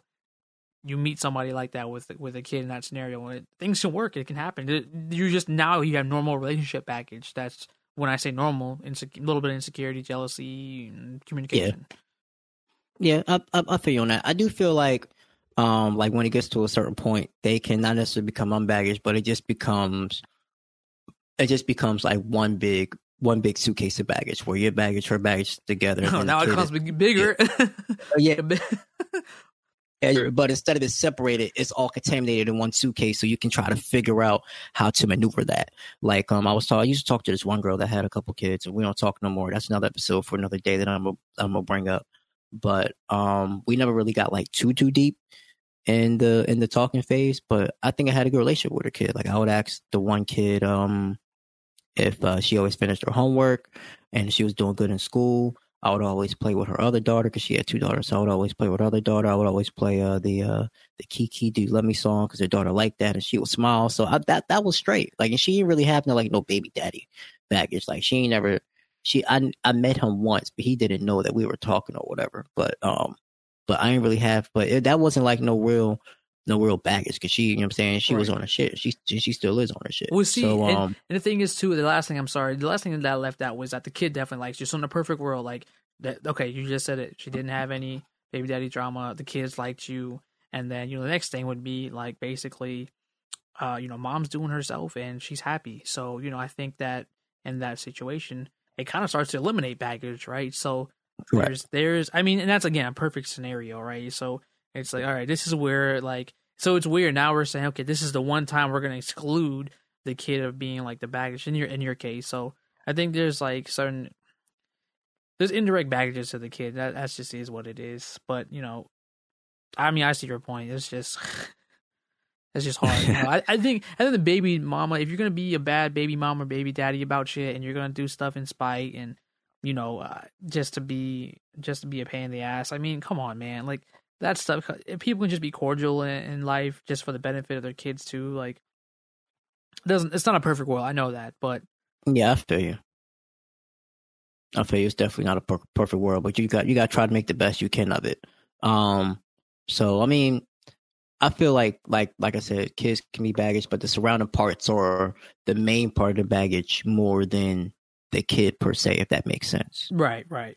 [SPEAKER 2] you meet somebody like that with with a kid in that scenario, and it, things can work. It can happen. It, you just now you have normal relationship baggage. That's when I say normal, a little bit of insecurity, jealousy, and communication.
[SPEAKER 1] Yeah, yeah, I, I, I feel you on that. I do feel like, um, like when it gets to a certain point, they can not necessarily become unbaggaged, but it just becomes, it just becomes like one big one big suitcase of baggage where your baggage, her baggage together.
[SPEAKER 2] Oh, now it comes bigger.
[SPEAKER 1] Yeah. Oh, yeah. but instead of it separated, it's all contaminated in one suitcase, so you can try to figure out how to maneuver that. Like um, I was talking, I used to talk to this one girl that had a couple kids, and we don't talk no more. That's another episode for another day that I'm a, I'm gonna bring up. But um, we never really got like too too deep in the in the talking phase. But I think I had a good relationship with her kid. Like I would ask the one kid um if uh, she always finished her homework and she was doing good in school. I would always play with her other daughter because she had two daughters. So I would always play with her other daughter. I would always play uh, the uh, the Kiki Do Love Me song because her daughter liked that and she would smile. So I, that that was straight. Like and she didn't really have no like no baby daddy baggage. Like she ain't never she I I met him once, but he didn't know that we were talking or whatever. But um, but I didn't really have. But it, that wasn't like no real no real baggage because she, you know what I'm saying, she right. was on her shit. She she still is on her shit.
[SPEAKER 2] Well, see, so, um, and, and, the thing is too, the last thing I'm sorry, the last thing that I left out was that the kid definitely likes you. So in the perfect world, like that, okay, you just said it. She didn't have any baby daddy drama. The kids liked you, and then you know the next thing would be like basically, uh, you know, mom's doing herself and she's happy. So you know, I think that in that situation, it kind of starts to eliminate baggage, right? So right. there's there's, I mean, and that's again a perfect scenario, right? So it's like, all right, this is where like so it's weird. Now we're saying, okay, this is the one time we're gonna exclude the kid of being like the baggage in your in your case. So I think there's like certain there's indirect baggages to the kid. That that's just is what it is. But you know, I mean, I see your point. It's just it's just hard. You know? I, I think I think the baby mama, if you're gonna be a bad baby mom or baby daddy about shit, and you're gonna do stuff in spite and you know uh, just to be just to be a pain in the ass. I mean, come on, man. Like that stuff. People can just be cordial in, in life just for the benefit of their kids too. Like, it doesn't it's not a perfect world. I know that, but
[SPEAKER 1] yeah, I feel you. I feel you. It's definitely not a per- perfect world, but you got you got to try to make the best you can of it. Um, so I mean, I feel like like like I said, kids can be baggage, but the surrounding parts are the main part of the baggage more than the kid per se, if that makes sense.
[SPEAKER 2] Right, right.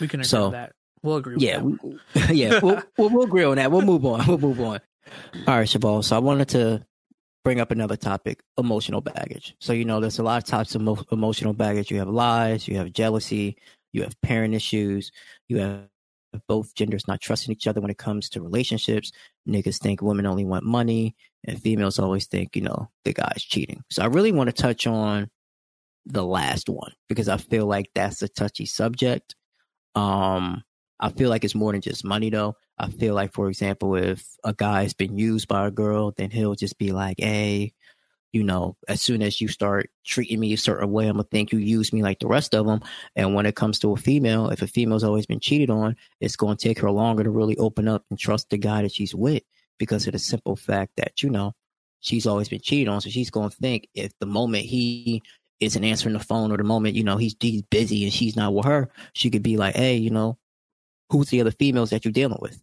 [SPEAKER 2] We can agree so, that. We'll agree.
[SPEAKER 1] yeah, we, yeah, we'll, we'll, we'll agree on that. We'll move on. We'll move on. All right, Cheval. So I wanted to bring up another topic: emotional baggage. So you know, there's a lot of types of mo- emotional baggage. You have lies, you have jealousy, you have parent issues, you have both genders not trusting each other when it comes to relationships. Niggas think women only want money, and females always think you know the guy's cheating. So I really want to touch on the last one because I feel like that's a touchy subject. Um, I feel like it's more than just money though. I feel like, for example, if a guy's been used by a girl, then he'll just be like, hey, you know, as soon as you start treating me a certain way, I'm gonna think you use me like the rest of them. And when it comes to a female, if a female's always been cheated on, it's gonna take her longer to really open up and trust the guy that she's with because of the simple fact that you know she's always been cheated on. So she's gonna think if the moment he isn't answering the phone or the moment you know he's he's busy and she's not with her, she could be like, hey, you know, who's the other females that you're dealing with.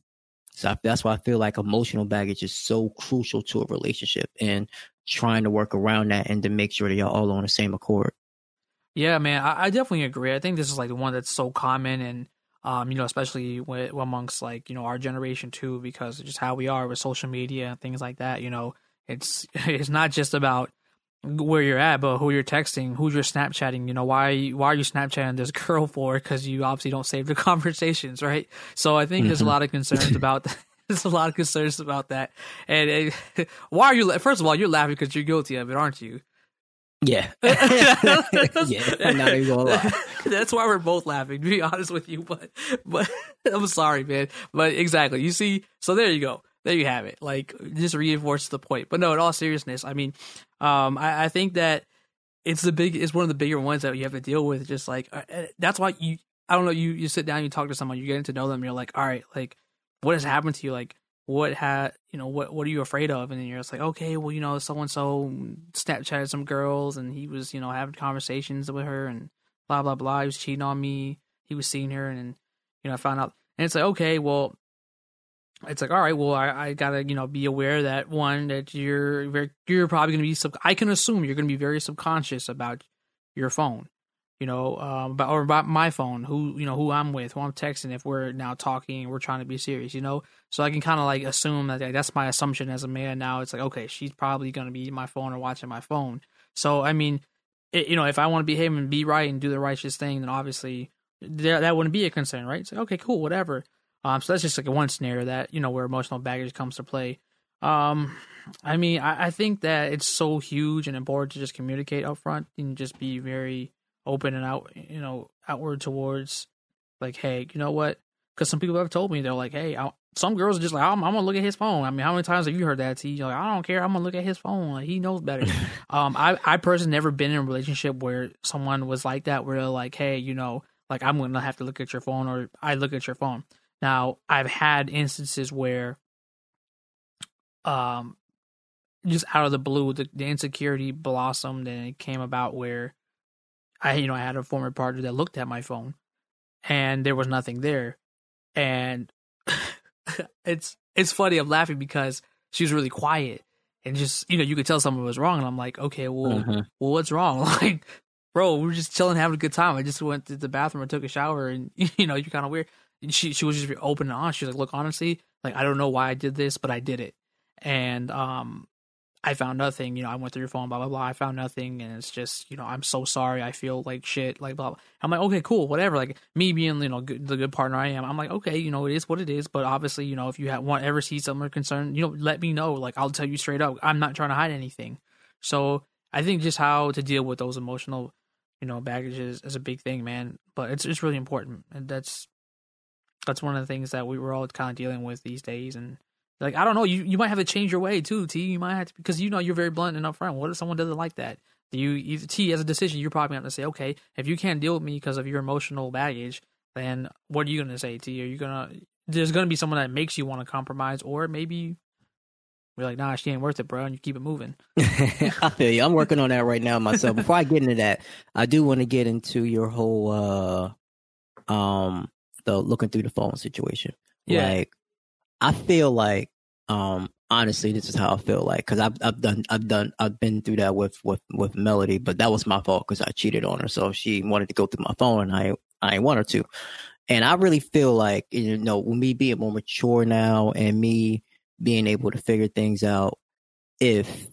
[SPEAKER 1] So I, that's why I feel like emotional baggage is so crucial to a relationship and trying to work around that and to make sure that y'all all on the same accord.
[SPEAKER 2] Yeah, man, I, I definitely agree. I think this is like the one that's so common and um, you know, especially with, amongst like you know our generation too, because just how we are with social media and things like that. You know, it's it's not just about where you're at, but who you're texting, who you're Snapchatting. You know, why why are you Snapchatting this girl for? Because you obviously don't save the conversations, right? So I think mm-hmm. there's a mm-hmm. lot of concerns about. That. there's a lot of concerns about that. And, and why are you? First of all, you're laughing because you're guilty of it, aren't you?
[SPEAKER 1] Yeah. yeah. I'm not even gonna lie.
[SPEAKER 2] That's why we're both laughing, to be honest with you. But but I'm sorry, man. But exactly. You see, so there you go. There you have it. Like just reinforces the point. But no, in all seriousness, I mean, um, I, I think that it's the big, it's one of the bigger ones that you have to deal with. Just like uh, uh, that's why you, I don't know, you you sit down, you talk to someone, you get to know them, you're like, all right, like what has happened to you, like what had you know what what are you afraid of and then you're just like okay well you know so and so snapchatted some girls and he was you know having conversations with her and blah blah blah he was cheating on me he was seeing her and, and you know i found out and it's like okay well it's like all right well i, I gotta you know be aware that one that you're very you're probably gonna be sub i can assume you're gonna be very subconscious about your phone you know, um, about or about my phone, who you know who I'm with, who I'm texting. If we're now talking, we're trying to be serious, you know. So I can kind of like assume that like, that's my assumption as a man. Now it's like okay, she's probably gonna be my phone or watching my phone. So I mean, it, you know, if I want to behave and be right and do the righteous thing, then obviously there, that wouldn't be a concern, right? It's like okay, cool, whatever. Um, so that's just like one scenario that you know where emotional baggage comes to play. Um, I mean, I, I think that it's so huge and important to just communicate up front and just be very open and out, you know, outward towards like, hey, you know what? Because some people have told me they're like, hey, I, some girls are just like, I'm, I'm, gonna look at his phone. I mean, how many times have you heard that? T? You're like, I don't care. I'm gonna look at his phone. Like, he knows better. um, I, I personally never been in a relationship where someone was like that, where they're like, hey, you know, like I'm gonna have to look at your phone, or I look at your phone. Now, I've had instances where, um, just out of the blue, the, the insecurity blossomed and it came about where I you know I had a former partner that looked at my phone and there was nothing there. And it's it's funny, I'm laughing because she was really quiet and just you know, you could tell something was wrong and I'm like, Okay, well mm-hmm. well what's wrong? Like, bro, we are just chilling having a good time. I just went to the bathroom and took a shower and you know, you're kinda weird. And she she was just open and honest. She was like, Look, honestly, like I don't know why I did this, but I did it. And um I found nothing. You know, I went through your phone, blah blah blah. I found nothing, and it's just, you know, I'm so sorry. I feel like shit, like blah. blah. I'm like, okay, cool, whatever. Like me being, you know, good, the good partner I am. I'm like, okay, you know, it is what it is. But obviously, you know, if you have, want ever see or concern, you know, let me know. Like I'll tell you straight up. I'm not trying to hide anything. So I think just how to deal with those emotional, you know, baggages is a big thing, man. But it's it's really important, and that's that's one of the things that we were all kind of dealing with these days, and like I don't know, you you might have to change your way too, T. You might have to because you know you're very blunt and upfront. What if someone doesn't like that? You, you T as a decision, you're probably going to say, okay, if you can't deal with me because of your emotional baggage, then what are you going to say, T? Are you gonna? There's going to be someone that makes you want to compromise, or maybe we're like, nah, she ain't worth it, bro, and you keep it moving.
[SPEAKER 1] I feel you. I'm working on that right now myself. Before I get into that, I do want to get into your whole uh um the looking through the phone situation. Yeah. Like I feel like um honestly this is how i feel like because I've, I've done i've done i've been through that with with with melody but that was my fault because i cheated on her so she wanted to go through my phone and i i ain't want her to and i really feel like you know with me being more mature now and me being able to figure things out if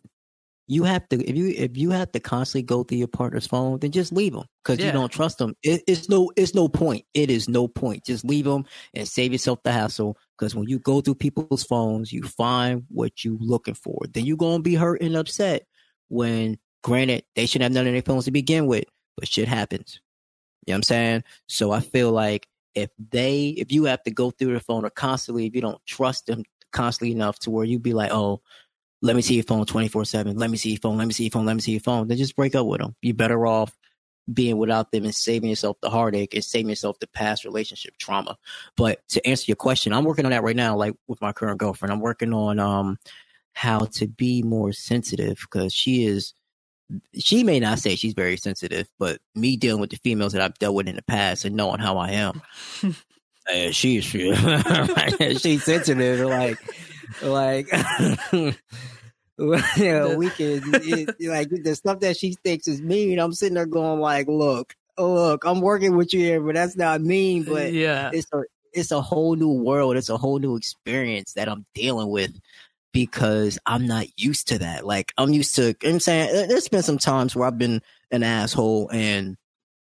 [SPEAKER 1] you have to if you if you have to constantly go through your partner's phone then just leave them because yeah. you don't trust them it, it's no it's no point. It is no point. Just leave them and save yourself the hassle because when you go through people's phones you find what you're looking for. Then you're gonna be hurt and upset when granted they shouldn't have none of their phones to begin with but shit happens. You know what i'm saying? So i feel like if they if you have to go through the phone or constantly if you don't trust them constantly enough to where you'd be like oh let me see your phone 24 7. Let me see your phone. Let me see your phone. Let me see your phone. Then just break up with them. You're better off being without them and saving yourself the heartache and saving yourself the past relationship trauma. But to answer your question, I'm working on that right now, like with my current girlfriend. I'm working on um how to be more sensitive because she is she may not say she's very sensitive, but me dealing with the females that I've dealt with in the past and knowing how I am. uh, she's she, she's sensitive like like you know, we can it, like the stuff that she thinks is mean. I'm sitting there going like, look, look, I'm working with you here, but that's not mean. But yeah, it's a it's a whole new world. It's a whole new experience that I'm dealing with because I'm not used to that. Like I'm used to. You know I'm saying there's been some times where I've been an asshole and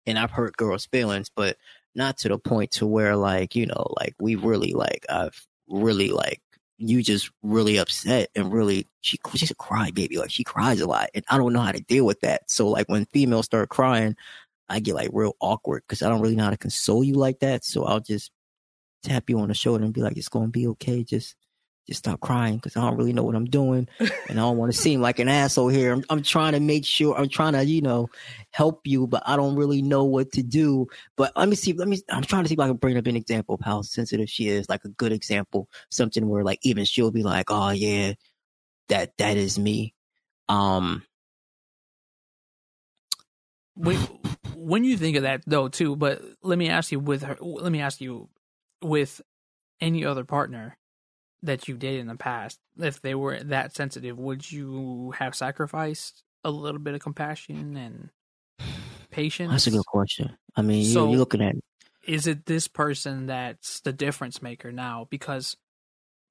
[SPEAKER 1] and I've hurt girls' feelings, but not to the point to where like you know like we really like I've really like you just really upset and really she she's a cry baby like she cries a lot and I don't know how to deal with that. So like when females start crying, I get like real awkward because I don't really know how to console you like that. So I'll just tap you on the shoulder and be like, "It's gonna be okay. Just just stop crying because I don't really know what I'm doing, and I don't want to seem like an asshole here. I'm, I'm trying to make sure I'm trying to, you know, help you, but I don't really know what to do. But let me see. Let me. I'm trying to see if I can bring up an example of how sensitive she is, like a good example, something where like even she'll be like, "Oh yeah, that that is me." Um,
[SPEAKER 2] when, when you think of that though too but let me ask you with her let me ask you with any other partner that you did in the past if they were that sensitive would you have sacrificed a little bit of compassion and patience
[SPEAKER 1] that's a good question. I mean,
[SPEAKER 2] So-
[SPEAKER 1] you, you're looking at
[SPEAKER 2] is it this person that's the difference maker now because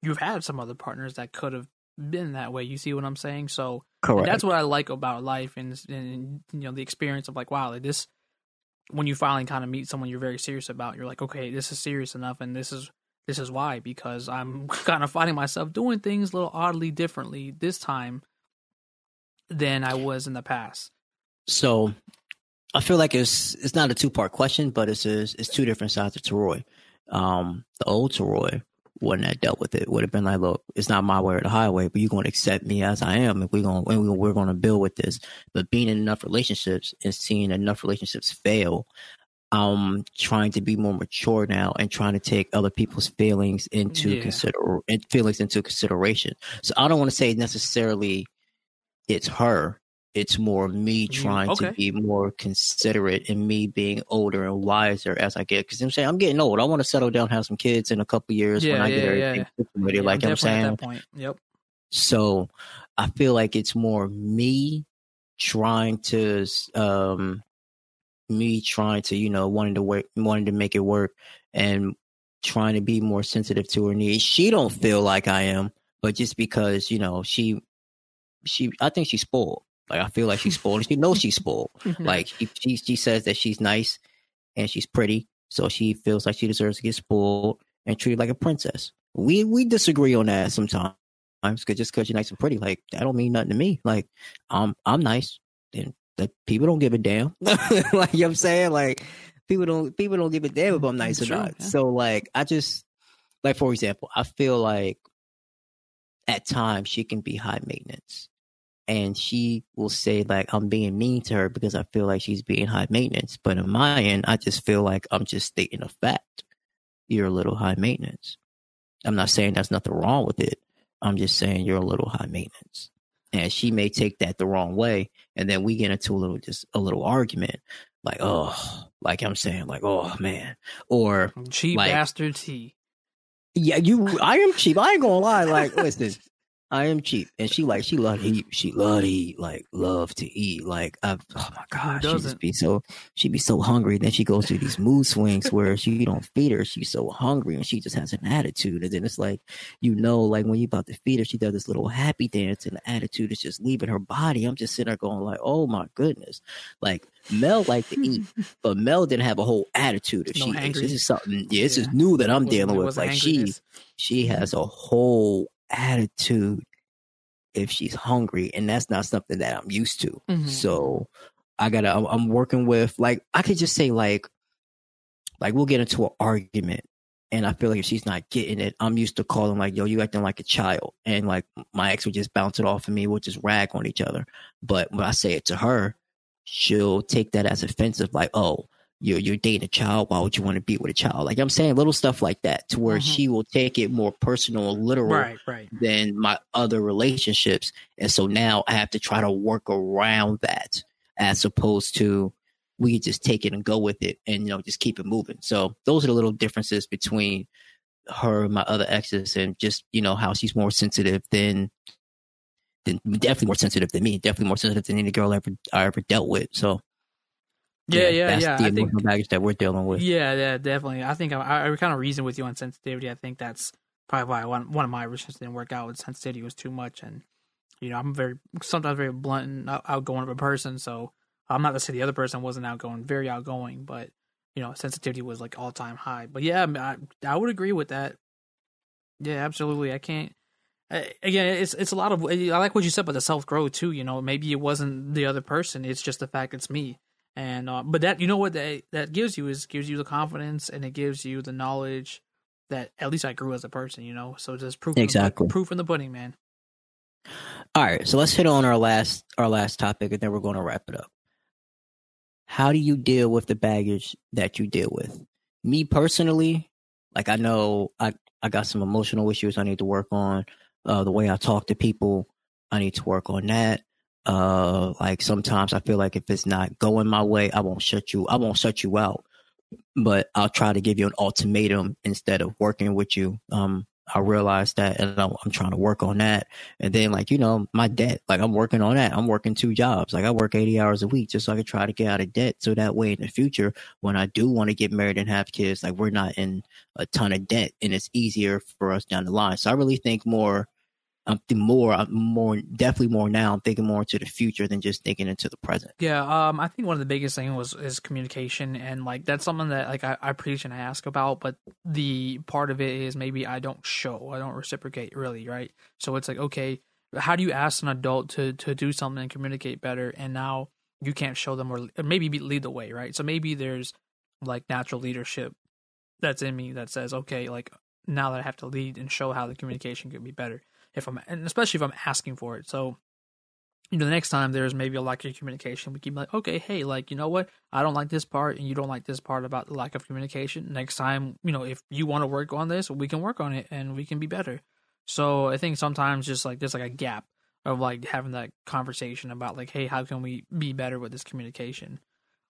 [SPEAKER 2] you've had some other partners that could have been that way you see what i'm saying so
[SPEAKER 1] correct.
[SPEAKER 2] that's what I like about life and, and you know the experience of like wow like this when you finally kind of meet someone you're very serious about you're like okay this is serious enough and this is this is why because I'm kind of finding myself doing things a little oddly differently this time than I was in the past.
[SPEAKER 1] So I feel like it's it's not a two part question, but it's a, it's two different sides of Teroy. Um, the old Teroy wouldn't have dealt with it. Would have been like, look, it's not my way or the highway, but you're going to accept me as I am, and we're going and we're going to build with this. But being in enough relationships and seeing enough relationships fail, I'm trying to be more mature now and trying to take other people's feelings into
[SPEAKER 2] Yeah.
[SPEAKER 1] consider feelings into consideration. So I don't want to say necessarily it's her. It's more me trying
[SPEAKER 2] okay.
[SPEAKER 1] to be more considerate and me being older and wiser as I get. Because I'm saying I'm getting old. I want to settle down, have some kids in a couple years when
[SPEAKER 2] Yeah,
[SPEAKER 1] I get
[SPEAKER 2] yeah,
[SPEAKER 1] everything situated. Like I'm,
[SPEAKER 2] definitely
[SPEAKER 1] saying,
[SPEAKER 2] at that point. Yep.
[SPEAKER 1] so I feel like it's more me trying to, um, me trying to, you know, wanting to work, wanting to make it work, and trying to be more sensitive to her needs. She don't feel like I am, but just because you know she, she, I think she's spoiled. Like I feel like she's spoiled. She knows she's spoiled. Mm-hmm. Like she, she, she says that she's nice and she's pretty, so she feels like she deserves to get spoiled and treated like a princess. We we disagree on that sometimes. Cause just because you're nice and pretty, like that don't mean nothing to me. Like I'm I'm nice, and the people don't give a damn. like you know what I'm saying, like people don't people don't give a damn if I'm nice or
[SPEAKER 2] Sure,
[SPEAKER 1] not.
[SPEAKER 2] yeah.
[SPEAKER 1] So like I just like for example, I feel like at times she can be high maintenance and she will say like I'm being mean to her because I feel like she's being high maintenance. But in my end, I just feel like I'm just stating a fact. You're a little high maintenance. I'm not saying there's nothing wrong with it. I'm just saying you're a little high maintenance. And she may take that the wrong way, and then we get into a little just a little argument, like oh, like I'm saying, like oh man, or
[SPEAKER 2] Cheap
[SPEAKER 1] like-
[SPEAKER 2] bastard T.
[SPEAKER 1] yeah, you. I am cheap. I ain't gonna lie. Like, listen, I am cheap, and she like she love to eat. She love to eat. Like, love to eat. Like, I've, oh my god, she just be so she be so hungry. Then she goes through these mood swings where she don't feed her. She's so hungry, and she just has an attitude. And then it's like, you know, like when you about to feed her, she does this little happy dance, and the attitude is just leaving her body. I'm just sitting there going like, oh my goodness. Like Mel liked to eat, but Mel didn't have a whole attitude if
[SPEAKER 2] No
[SPEAKER 1] she ate.
[SPEAKER 2] hangry.
[SPEAKER 1] This is something. Yeah, this is new that I'm dealing with. Like she she has a whole attitude if she's hungry and that's not something that i'm used to
[SPEAKER 2] Mhm.
[SPEAKER 1] so i gotta I'm, I'm working with like i could just say like like we'll get into an argument and i feel like if she's not getting it i'm used to calling like yo you acting like a child and like my ex would just bounce it off of me we'll just rag on each other but when i say it to her she'll take that as offensive like oh you're, you're dating a child. Why would you want to be with a child? Like I'm saying, little stuff like that, to where
[SPEAKER 2] Mhm.
[SPEAKER 1] she will take it more personal, literal,
[SPEAKER 2] Right, right.
[SPEAKER 1] than my other relationships. And so now I have to try to work around that as opposed to we just take it and go with it and, you know, just keep it moving. So those are the little differences between her and my other exes and just, you know, how she's more sensitive than, than definitely more sensitive than me, definitely more sensitive than any girl I ever, I ever dealt with. So
[SPEAKER 2] Yeah, yeah,
[SPEAKER 1] that's
[SPEAKER 2] yeah.
[SPEAKER 1] the
[SPEAKER 2] I think
[SPEAKER 1] emotional baggage that we're dealing with.
[SPEAKER 2] Yeah, yeah, definitely. I think I, I kind of reason with you on sensitivity. I think that's probably why one one of my relationships didn't work out. With sensitivity was too much, and you know, I'm very sometimes very blunt and outgoing of a person. So I'm not to say the other person wasn't outgoing, very outgoing, but you know, sensitivity was like all time high. But yeah, I, I I would agree with that. Yeah, absolutely. I can't. I- Again, it's it's a lot of. I like what you said about the self growth too. You know, maybe it wasn't the other person; it's just the fact it's me and uh, but that you know what that that gives you is gives you the confidence and it gives you the knowledge that at least I grew as a person, you know. So just proof
[SPEAKER 1] exactly
[SPEAKER 2] in the, proof in the pudding, man.
[SPEAKER 1] All right, so let's hit on our last our last topic, and then we're going to wrap it up. How do you deal with the baggage that you deal with? Me personally, like I know I I got some emotional issues I need to work on. Uh, the way I talk to people, I need to work on that. Uh, like sometimes I feel like if it's not going my way, I won't shut you. I won't shut you out, but I'll try to give you an ultimatum instead of working with you. Um, I realized that and I'm, I'm, trying to work on that. And then like, you know, my debt, like I'm working on that. I'm working two jobs. Like I work 80 hours a week just so I can try to get out of debt. So that way in the future, when I do want to get married and have kids, like we're not in a ton of debt and it's easier for us down the line. So I really think more I'm more, I'm more, definitely more now. I'm thinking more into the future than just thinking into the present.
[SPEAKER 2] Yeah, um, I think one of the biggest things was is communication, and like that's something that like I, I preach and I ask about, but the part of it is maybe I don't show, I don't reciprocate really, right? So it's like, okay, how do you ask an adult to to do something and communicate better, and now you can't show them or, or maybe lead the way, right? So maybe there's like natural leadership that's in me that says, okay, like now that I have to lead and show how the communication could be better if I'm and especially if I'm asking for it. So you know, the next time there's maybe a lack of communication, we keep like, okay, hey, like, you know what? I don't like this part and you don't like this part about the lack of communication. Next time, you know, if you want to work on this, we can work on it and we can be better. So I think sometimes just like there's like a gap of like having that conversation about like, hey, how can we be better with this communication?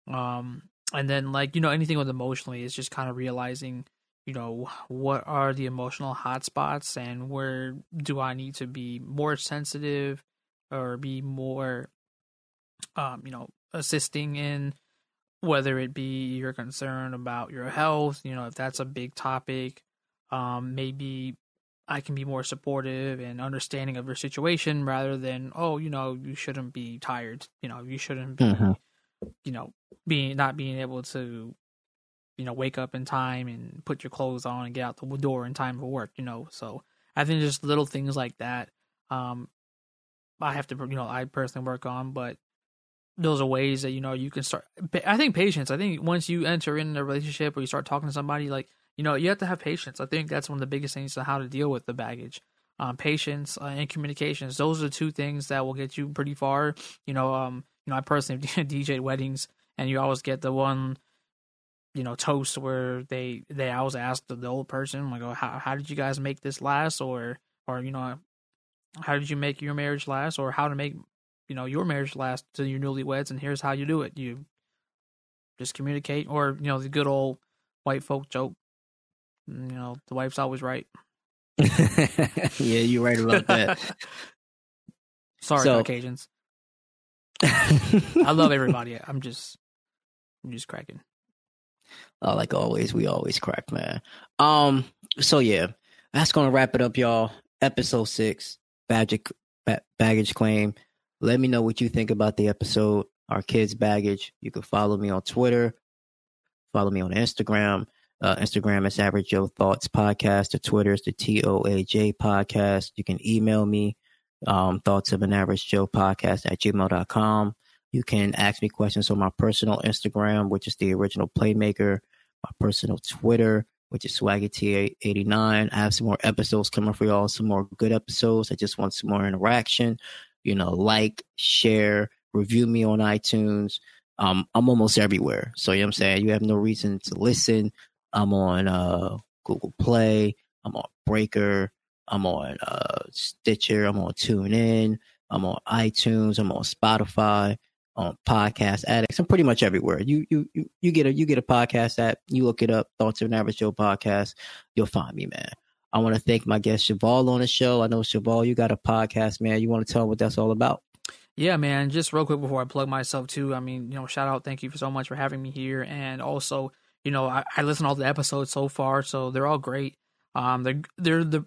[SPEAKER 2] Um, and then like, you know, anything with emotionally is just kind of realizing you know what are the emotional hotspots and where do i need to be more sensitive or be more um you know assisting in whether it be your concern about your health you know if that's a big topic um maybe i can be more supportive and understanding of your situation rather than oh you know you shouldn't be tired you know you shouldn't be mm-hmm. you know being not being able to you know, wake up in time and put your clothes on and get out the door in time for work, you know. So I think just little things like that. Um, I have to, you know, I personally work on, but those are ways that, you know, you can start. I think patience, I think once you enter in a relationship or you start talking to somebody, like, you know, you have to have patience. I think that's one of the biggest things to how to deal with the baggage. Um, patience uh, and communications. Those are the two things that will get you pretty far. You know, um, you know, I personally DJ weddings, and you always get the one you know toast where they they I was asked the, old person like oh how how did you guys make this last? Or or you know how did you make your marriage last? Or how to make you know your marriage last to your newlyweds and here's how you do it. You just communicate or you know the good old white folk joke you know the wife's always right.
[SPEAKER 1] Yeah you're right about that.
[SPEAKER 2] Sorry so, Caucasians. I love everybody. I'm just I'm just cracking
[SPEAKER 1] uh, like always, we always crack, man. Um, so yeah, that's gonna wrap it up, y'all. Episode six, baggage baggage claim. Let me know what you think about the episode. Our kids' baggage. You can follow me on Twitter. Follow me on Instagram. Uh, Instagram is Average Joe Thoughts Podcast. The Twitter is the T O A J Podcast. You can email me um, thoughts of an average Joe podcast at gmail.com. You can ask me questions on my personal Instagram, which is the original Playmaker, my personal Twitter, which is swaggyt89. I have some more episodes coming for y'all, some more good episodes. I just want some more interaction. You know, like, share, review me on iTunes. Um, I'm almost everywhere. So, you know what I'm saying? You have no reason to listen. I'm on uh, Google Play. I'm on Breaker. I'm on uh, Stitcher. I'm on TuneIn. I'm on iTunes. I'm on Spotify on podcast addicts. I'm pretty much everywhere. You you you you get a you get a podcast app. You look it up. Thoughts of an Average Joe podcast. You'll find me, man. I want to thank my guest Cheval on the show. I know Cheval, you got a podcast, man. You want to tell what that's all about?
[SPEAKER 2] Yeah, man. Just real quick before I plug myself too. I mean, you know, shout out, thank you so much for having me here, and also, you know, I, I listen to all the episodes so far, so they're all great. Um, they're they're the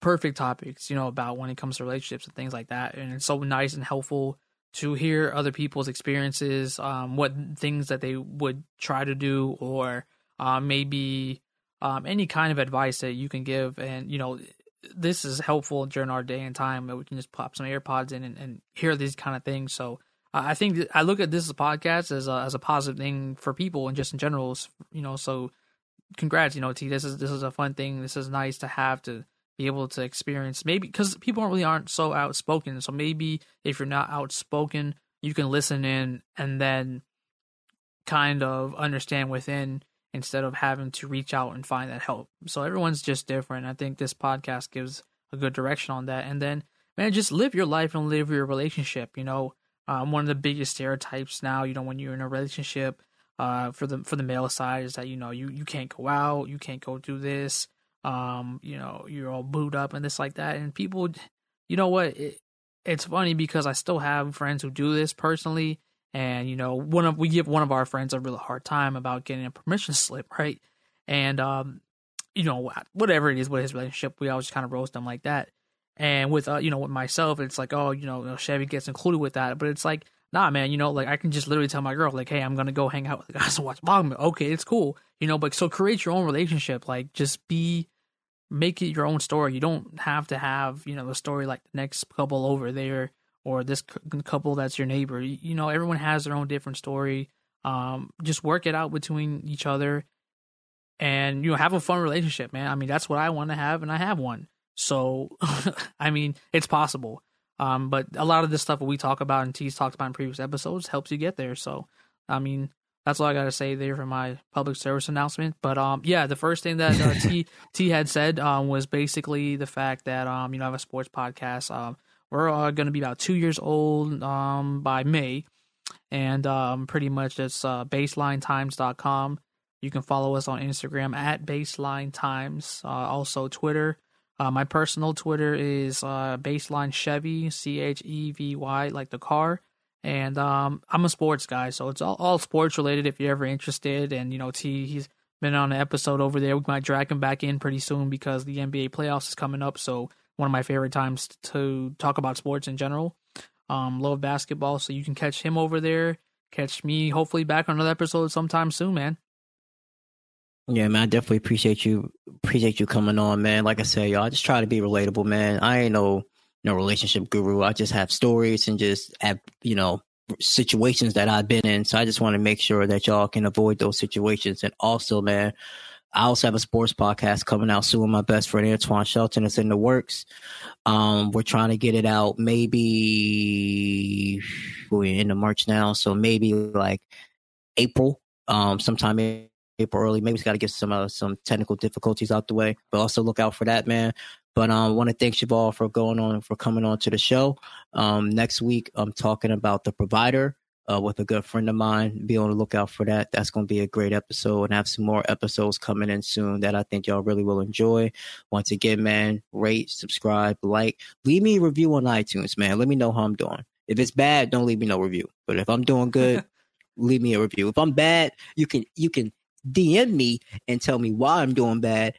[SPEAKER 2] perfect topics, you know, about when it comes to relationships and things like that, and it's so nice and helpful to hear other people's experiences, um, what things that they would try to do, or uh, maybe um, any kind of advice that you can give. And you know, this is helpful during our day and time we can just pop some AirPods in and, and hear these kind of things. So uh, I think I look at this as a podcast as a, as a positive thing for people and just in general. You know, so congrats, you know, T. This is this is a fun thing. This is nice to have to be able to experience. Maybe because people really aren't so outspoken. So maybe if you're not outspoken, you can listen in and then kind of understand within instead of having to reach out and find that help. So everyone's just different. I think this podcast gives a good direction on that. And then, man, just live your life and live your relationship. You know, um, one of the biggest stereotypes now, you know, when you're in a relationship, uh, for the for the male side is that you know you you can't go out, you can't go do this, um, you know, you're all booed up and this like that, and people, you know what? It, it's funny because I still have friends who do this personally, and you know, one of we give one of our friends a really hard time about getting a permission slip, right? And um, you know, whatever it is with his relationship, we always kind of roast them like that. And with uh, you know, with myself, it's like, oh, you know, Chevy gets included with that, but it's like, nah, man, you know, like I can just literally tell my girl, like, hey, I'm gonna go hang out with the guys and watch Bogman. Okay, it's cool, you know, but so create your own relationship, like just be make it your own story. You don't have to have, you know, the story like the next couple over there or this couple that's your neighbor. You know, everyone has their own different story. Um, just work it out between each other and you know have a fun relationship, man. I mean, that's what I want to have and I have one. So, I mean, it's possible. Um, but a lot of this stuff that we talk about and T's talked about in previous episodes helps you get there. So, I mean, that's all I got to say there for my public service announcement. But um, yeah, the first thing that uh, T T had said um, was basically the fact that um, you know, I have a sports podcast. Um, we're uh, going to be about two years old um by May, and um, pretty much it's uh, baselinetimes.com. You can follow us on Instagram at baseline times. Uh, also Twitter. Uh, my personal Twitter is uh, baseline Chevy C H E V Y like the car. And um, I'm a sports guy, so it's all, all sports related. If you're ever interested, and you know, T he's been on an episode over there. We might drag him back in pretty soon because the NBA playoffs is coming up. So one of my favorite times to talk about sports in general. Um, love basketball, so you can catch him over there. Catch me hopefully back on another episode sometime soon, man.
[SPEAKER 1] Yeah, man, I definitely appreciate you appreciate you coming on, man. Like I said, y'all, I just try to be relatable, man. I ain't no no relationship guru. I just have stories and just have, you know, situations that I've been in. So I just want to make sure that y'all can avoid those situations. And also, man, I also have a sports podcast coming out soon. My best friend Antoine Shelton is in the works. Um, we're trying to get it out maybe we're in the March now, so maybe like April, um, sometime April early. Maybe we got to get some uh, some technical difficulties out the way, but also look out for that, man. But um, I want to thank Cheval for going on for coming on to the show. Um, next week I'm talking about the provider uh, with a good friend of mine. Be on the lookout for that. That's going to be a great episode and have some more episodes coming in soon that I think y'all really will enjoy. Once again, man, rate, subscribe, like, leave me a review on iTunes, man. Let me know how I'm doing. If it's bad, don't leave me no review. But if I'm doing good, leave me a review. If I'm bad, you can you can DM me and tell me why I'm doing bad,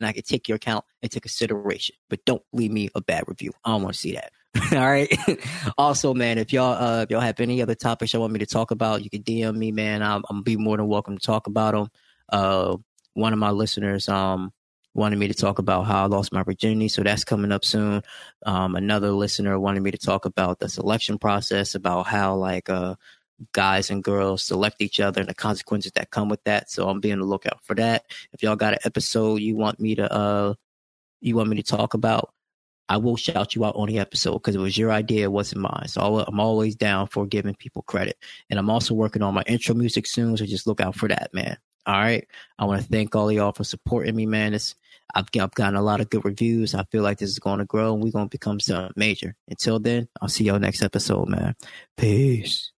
[SPEAKER 1] and I can take your account into consideration. But don't leave me a bad review. I don't want to see that. All right. also, man, if y'all uh, if y'all have any other topics y'all want me to talk about, you can DM me, man. I'm, I'm be more than welcome to talk about them. Uh, one of my listeners um wanted me to talk about how I lost my virginity, so that's coming up soon. Um, another listener wanted me to talk about the selection process, about how like uh guys and girls select each other and the consequences that come with that. So I'm being the lookout for that. If y'all got an episode you want me to uh you want me to talk about, I will shout you out on the episode because it was your idea, it wasn't mine. So I'm always down for giving people credit. And I'm also working on my intro music soon, so just look out for that, man. All right. I want to thank all y'all for supporting me, man. It's I've, I've gotten a lot of good reviews. I feel like this is going to grow and we're going to become something major. Until then, I'll see y'all next episode, man. Peace.